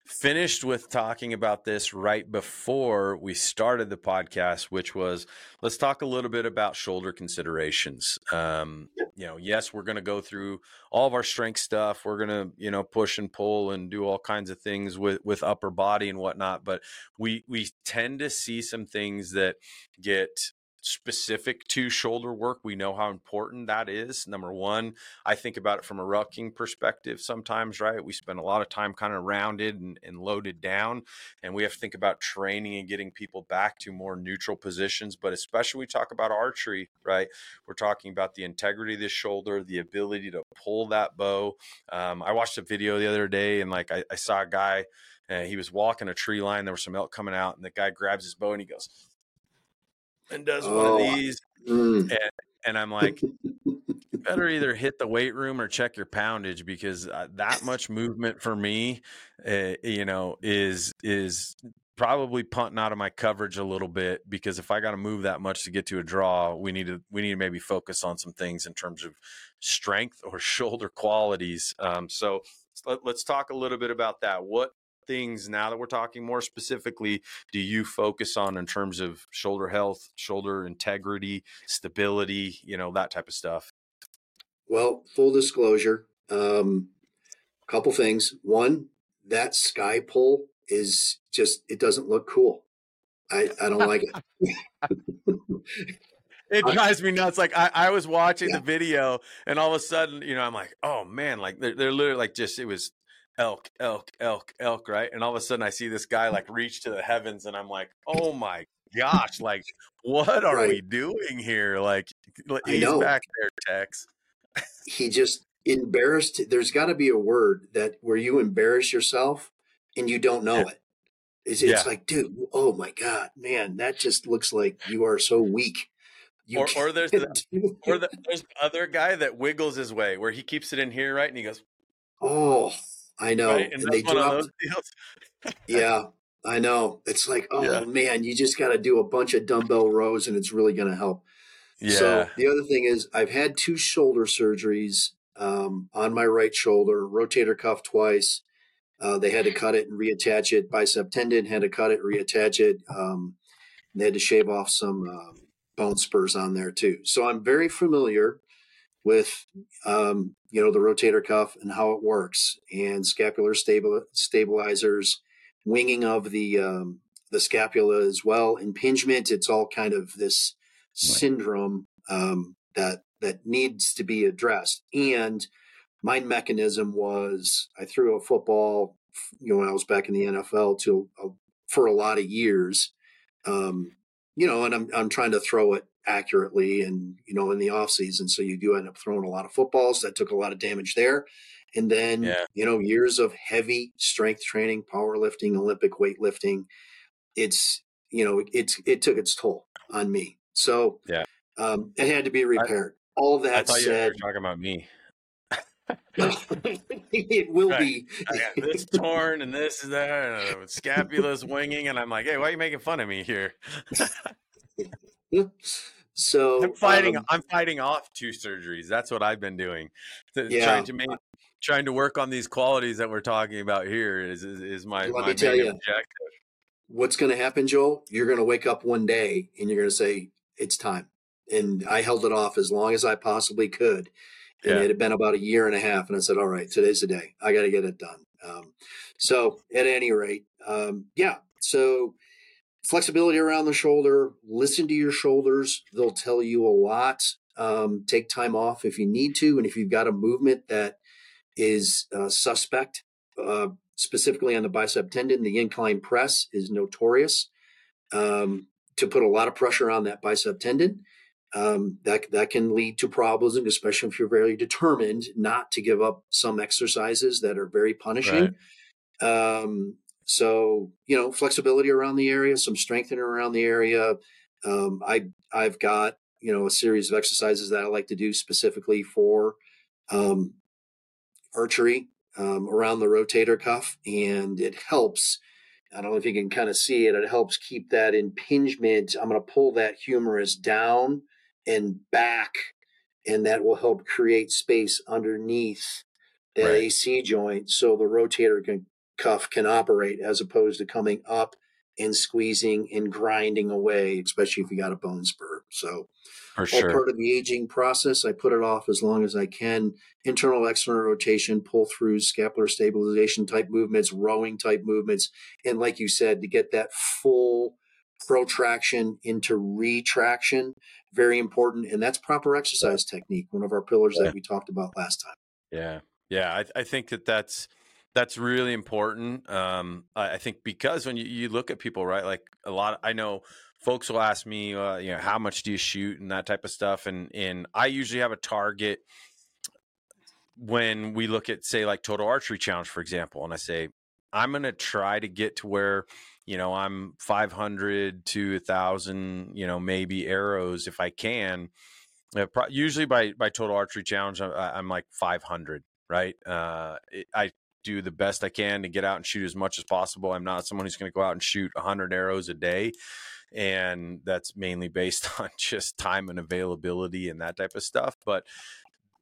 A: finished with talking about this right before we started the podcast, which was let's talk a little bit about shoulder considerations. Um, you know, yes, we're going to go through all of our strength stuff. We're going to, you know, push and pull and do all kinds of things with with upper body and whatnot. But we we tend to see some things that get specific to shoulder work. We know how important that is. Number one, I think about it from a rucking perspective sometimes, right? We spend a lot of time kind of rounded and, and, loaded down, and we have to think about training and getting people back to more neutral positions. But especially we talk about archery, right? We're talking about the integrity of the shoulder, the ability to pull that bow. Um, I watched a video the other day, and like I, I saw a guy. Uh, he was walking a tree line. There was some elk coming out, and the guy grabs his bow and he goes, and does oh, one of oh, these. Mm. And, and, I'm like, better either hit the weight room or check your poundage because uh, that much movement for me, uh, you know, is is probably punting out of my coverage a little bit because if I got to move that much to get to a draw, we need to we need to maybe focus on some things in terms of strength or shoulder qualities. Um, so let, us talk a little bit about that. What things now that we're talking more specifically do you focus on in terms of shoulder health shoulder integrity stability you know that type of stuff
B: well full disclosure um a couple things one that sky pull is just it doesn't look cool i i don't like it
A: it drives me nuts. Like I, I was watching yeah. the video, and all of a sudden, you know, I'm like, oh man, like they're, they're literally like just it was elk, elk, elk, elk, right? And all of a sudden I see this guy like reach to the heavens and I'm like, oh my gosh, like what are right. we doing here? Like he's back there, Tex.
B: he just embarrassed there's gotta be a word that where you embarrass yourself and you don't know it. It's, it's yeah. like, dude, oh my God, man, that just looks like you are so weak.
A: or, or there's the, or the, there's the other guy that wiggles his way where he keeps it in here, right? And he goes,
B: Oh, I know. Right? And, and they dropped. yeah, I know. It's like, oh yeah. man, you just got to do a bunch of dumbbell rows, and it's really going to help. Yeah. So the other thing is, I've had two shoulder surgeries um, on my right shoulder, rotator cuff twice. Uh, they had to cut it and reattach it. Bicep tendon had to cut it, reattach it. Um, they had to shave off some um, bone spurs on there too. So I'm very familiar with um, you know the rotator cuff and how it works and scapular stabil- stabilizers winging of the um, the scapula as well impingement. It's all kind of this syndrome um, that that needs to be addressed. And my mechanism was i threw a football you know when i was back in the nfl to uh, for a lot of years um, you know and i'm i'm trying to throw it accurately and you know in the off season so you do end up throwing a lot of footballs that took a lot of damage there and then yeah. you know years of heavy strength training powerlifting olympic weightlifting it's you know it's it took its toll on me so yeah um it had to be repaired I, all that I said,
A: you were talking about me
B: it will right. be.
A: This torn and this is that. And scapula's winging, and I'm like, hey, why are you making fun of me here?
B: so
A: I'm fighting. Um, I'm fighting off two surgeries. That's what I've been doing. Yeah. Trying to make, trying to work on these qualities that we're talking about here is is, is my, Let my me tell you, objective.
B: What's going to happen, Joel? You're going to wake up one day and you're going to say, "It's time." And I held it off as long as I possibly could. And yeah. it had been about a year and a half. And I said, all right, today's the day. I got to get it done. Um, so at any rate, um, yeah. So flexibility around the shoulder, listen to your shoulders. They'll tell you a lot. Um, take time off if you need to. And if you've got a movement that is uh, suspect, uh, specifically on the bicep tendon, the incline press is notorious um, to put a lot of pressure on that bicep tendon. Um, that that can lead to problems, especially if you're very determined not to give up some exercises that are very punishing. Right. Um, so you know, flexibility around the area, some strengthening around the area. Um, I I've got you know a series of exercises that I like to do specifically for um, archery um, around the rotator cuff, and it helps. I don't know if you can kind of see it. It helps keep that impingement. I'm going to pull that humerus down and back, and that will help create space underneath the right. AC joint, so the rotator can, cuff can operate as opposed to coming up and squeezing and grinding away, especially if you got a bone spur. So, for sure. Part of the aging process. I put it off as long as I can. Internal, external rotation, pull through, scapular stabilization type movements, rowing type movements. And like you said, to get that full protraction into retraction, very important. And that's proper exercise technique, one of our pillars yeah. that we talked about last time.
A: Yeah. Yeah. I, I think that that's, that's really important. Um, I, I think because when you, you look at people, right, like a lot, I know folks will ask me, uh, you know, how much do you shoot and that type of stuff, and and I usually have a target when we look at say like total archery challenge, for example, and I say I'm going to try to get to where you know I'm 500 to a thousand, you know, maybe arrows if I can. Uh, usually by by total archery challenge, I, am like 500 right? Uh, it, I do the best I can to get out and shoot as much as possible. I'm not someone who's going to go out and shoot 100 arrows a day. And that's mainly based on just time and availability and that type of stuff. But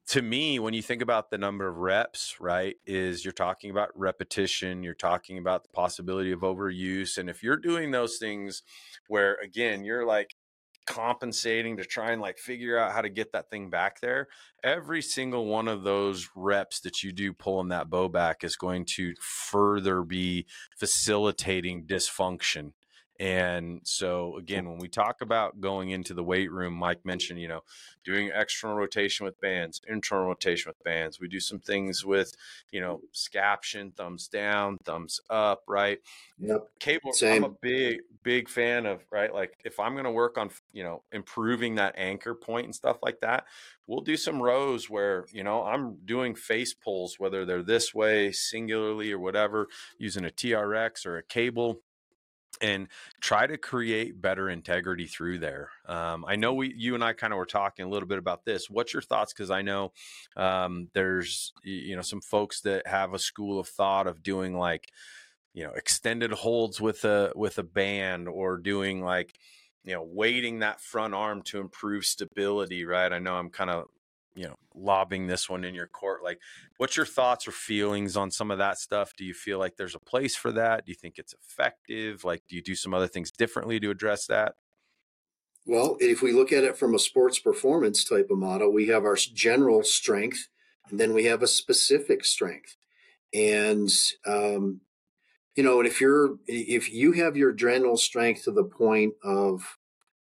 A: to me, when you think about the number of reps, right, is you're talking about repetition, you're talking about the possibility of overuse. And if you're doing those things where, again, you're like compensating to try and like figure out how to get that thing back there every single one of those reps that you do pulling that bow back is going to further be facilitating dysfunction and so again, when we talk about going into the weight room, Mike mentioned, you know, doing external rotation with bands, internal rotation with bands. We do some things with, you know, scaption, thumbs down, thumbs up, right?
B: Yep.
A: Cable. Same. I'm a big, big fan of, right? Like if I'm going to work on, you know, improving that anchor point and stuff like that, we'll do some rows where, you know, I'm doing face pulls, whether they're this way, singularly or whatever, using a TRX or a cable and try to create better integrity through there. Um, I know we, you and I, kind of were talking a little bit about this. What's your thoughts? Because I know um, there's you know some folks that have a school of thought of doing like you know extended holds with a with a band or doing like you know weighting that front arm to improve stability. Right? I know I'm kind of you know lobbing this one in your court like what's your thoughts or feelings on some of that stuff? Do you feel like there's a place for that? Do you think it's effective? Like do you do some other things differently to address that?
B: Well if we look at it from a sports performance type of model we have our general strength and then we have a specific strength. And um, you know and if you're if you have your general strength to the point of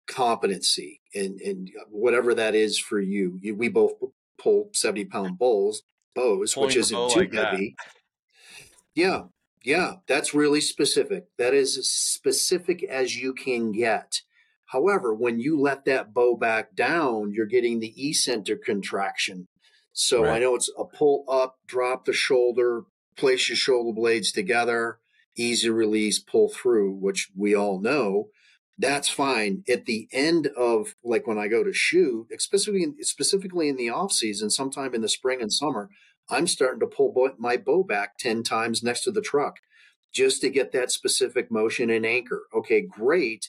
B: competency and, and whatever that is for you. you we both pull 70 pound bowls, bows, Pulling which isn't too like heavy. That. Yeah. Yeah. That's really specific. That is as specific as you can get. However, when you let that bow back down, you're getting the eccentric contraction. So right. I know it's a pull up, drop the shoulder, place your shoulder blades together, easy release, pull through, which we all know that's fine. At the end of like when I go to shoot, specifically specifically in the off season, sometime in the spring and summer, I'm starting to pull my bow back ten times next to the truck just to get that specific motion and anchor. Okay, great.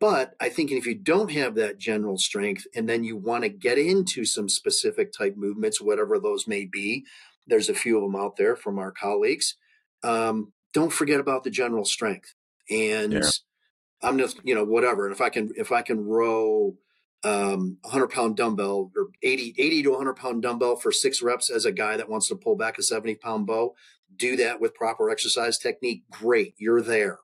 B: But I think if you don't have that general strength and then you want to get into some specific type movements, whatever those may be, there's a few of them out there from our colleagues. Um, don't forget about the general strength. And yeah I'm just, you know, whatever. And if I can, if I can row um, 100 pound dumbbell or 80, 80 to 100 pound dumbbell for six reps as a guy that wants to pull back a 70 pound bow. Do that with proper exercise technique. Great. You're there.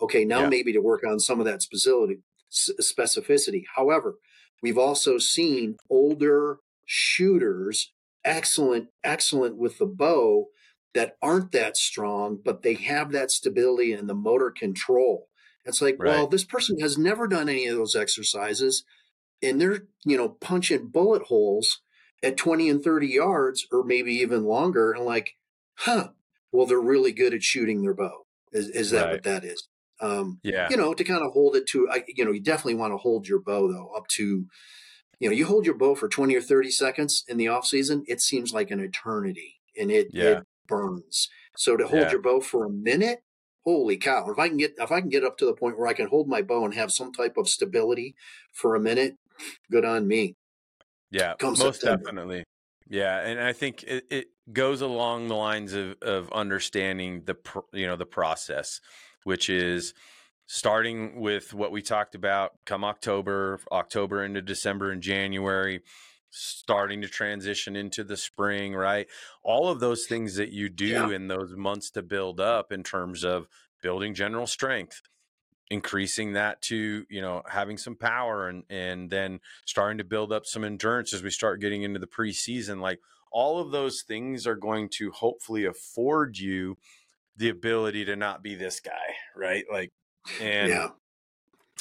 B: Okay. Now yeah. maybe to work on some of that specificity, specificity. However, we've also seen older shooters, excellent, excellent with the bow that aren't that strong, but they have that stability and the motor control. It's like, right. well, this person has never done any of those exercises and they're, you know, punching bullet holes at 20 and 30 yards or maybe even longer. And like, huh, well, they're really good at shooting their bow. Is, is that right. what that is? Um, yeah. You know, to kind of hold it to, I, you know, you definitely want to hold your bow though up to, you know, you hold your bow for 20 or 30 seconds in the off season, it seems like an eternity and it, yeah. it burns. So to hold yeah. your bow for a minute, holy cow! If I can get if I can get up to the point where I can hold my bow and have some type of stability for a minute, good on me.
A: Yeah, Come most September. definitely. Yeah, and I think it, it goes along the lines of of understanding the you know the process, which is starting with what we talked about come October, October into December and January, starting to transition into the spring, right? All of those things that you do yeah. in those months to build up in terms of building general strength, increasing that to, you know, having some power and and then starting to build up some endurance as we start getting into the preseason like all of those things are going to hopefully afford you the ability to not be this guy, right? Like and yeah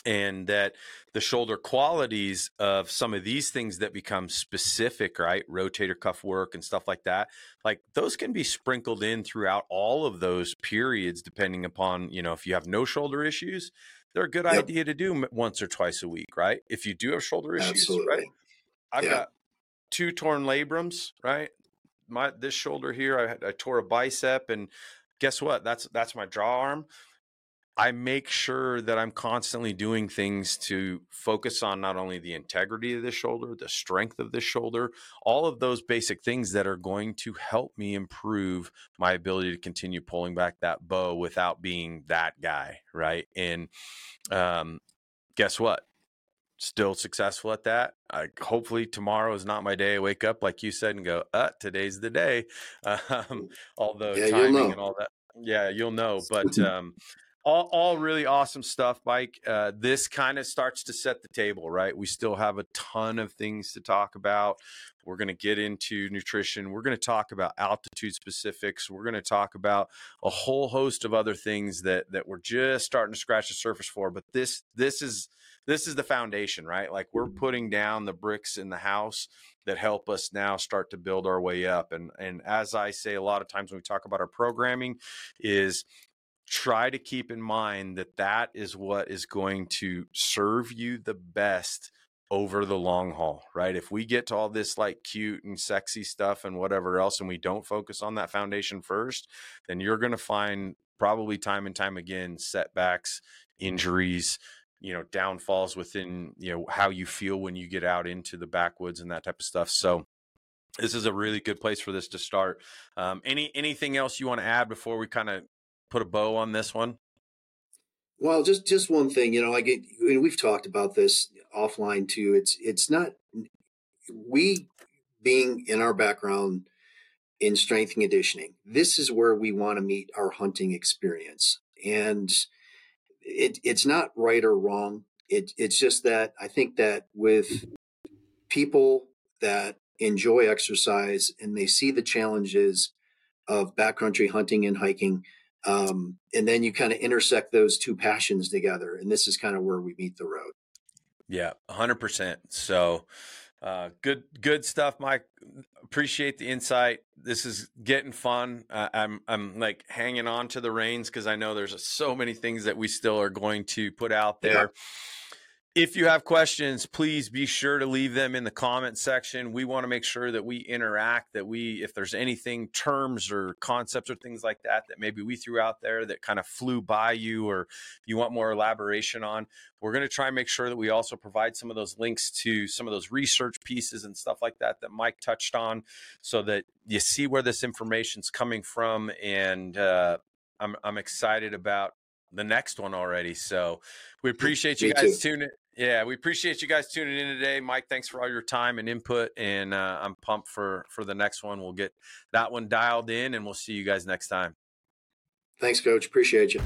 A: and that the shoulder qualities of some of these things that become specific right rotator cuff work and stuff like that like those can be sprinkled in throughout all of those periods depending upon you know if you have no shoulder issues they're a good yep. idea to do once or twice a week right if you do have shoulder issues Absolutely. right i've yeah. got two torn labrums right my this shoulder here I, I tore a bicep and guess what that's that's my draw arm I make sure that I'm constantly doing things to focus on not only the integrity of the shoulder, the strength of the shoulder, all of those basic things that are going to help me improve my ability to continue pulling back that bow without being that guy, right? And um, guess what? Still successful at that. I, hopefully tomorrow is not my day. I wake up like you said and go, "Uh, today's the day." Um, although yeah, timing and all that, yeah, you'll know. But um, all, all really awesome stuff, Mike. Uh, this kind of starts to set the table, right? We still have a ton of things to talk about. We're going to get into nutrition. We're going to talk about altitude specifics. We're going to talk about a whole host of other things that that we're just starting to scratch the surface for. But this this is this is the foundation, right? Like we're putting down the bricks in the house that help us now start to build our way up. And and as I say a lot of times when we talk about our programming, is try to keep in mind that that is what is going to serve you the best over the long haul, right? If we get to all this like cute and sexy stuff and whatever else, and we don't focus on that foundation first, then you're going to find probably time and time again setbacks, injuries, you know, downfalls within, you know, how you feel when you get out into the backwoods and that type of stuff. So, this is a really good place for this to start. Um, any anything else you want to add before we kind of put a bow on this one?
B: Well, just just one thing, you know, get we've talked about this offline too. It's it's not we being in our background in strength and conditioning. This is where we want to meet our hunting experience, and it it's not right or wrong. It it's just that I think that with people that enjoy exercise and they see the challenges of backcountry hunting and hiking, um, and then you kind of intersect those two passions together and this is kind of where we meet the road.
A: Yeah 100% so uh, good good stuff mike. Appreciate the insight. This is getting fun. Uh, i'm i'm like hanging on to the reins because i know there's so many things that we still are going to put out there. yeah if you have questions, please be sure to leave them in the comment section. We want to make sure that we interact, that we, if there's anything, terms or concepts or things like that, that maybe we threw out there that kind of flew by you or you want more elaboration on, we're going to try and make sure that we also provide some of those links to some of those research pieces and stuff like that that Mike touched on so that you see where this information's coming from. And uh, I'm, I'm excited about the next one already. So we appreciate you guys tuning Yeah, we appreciate you guys tuning in today, Mike. Thanks for all your time and input, and uh, I'm pumped for for the next one. We'll get that one dialed in, and we'll see you guys next time.
B: Thanks, Coach. Appreciate you.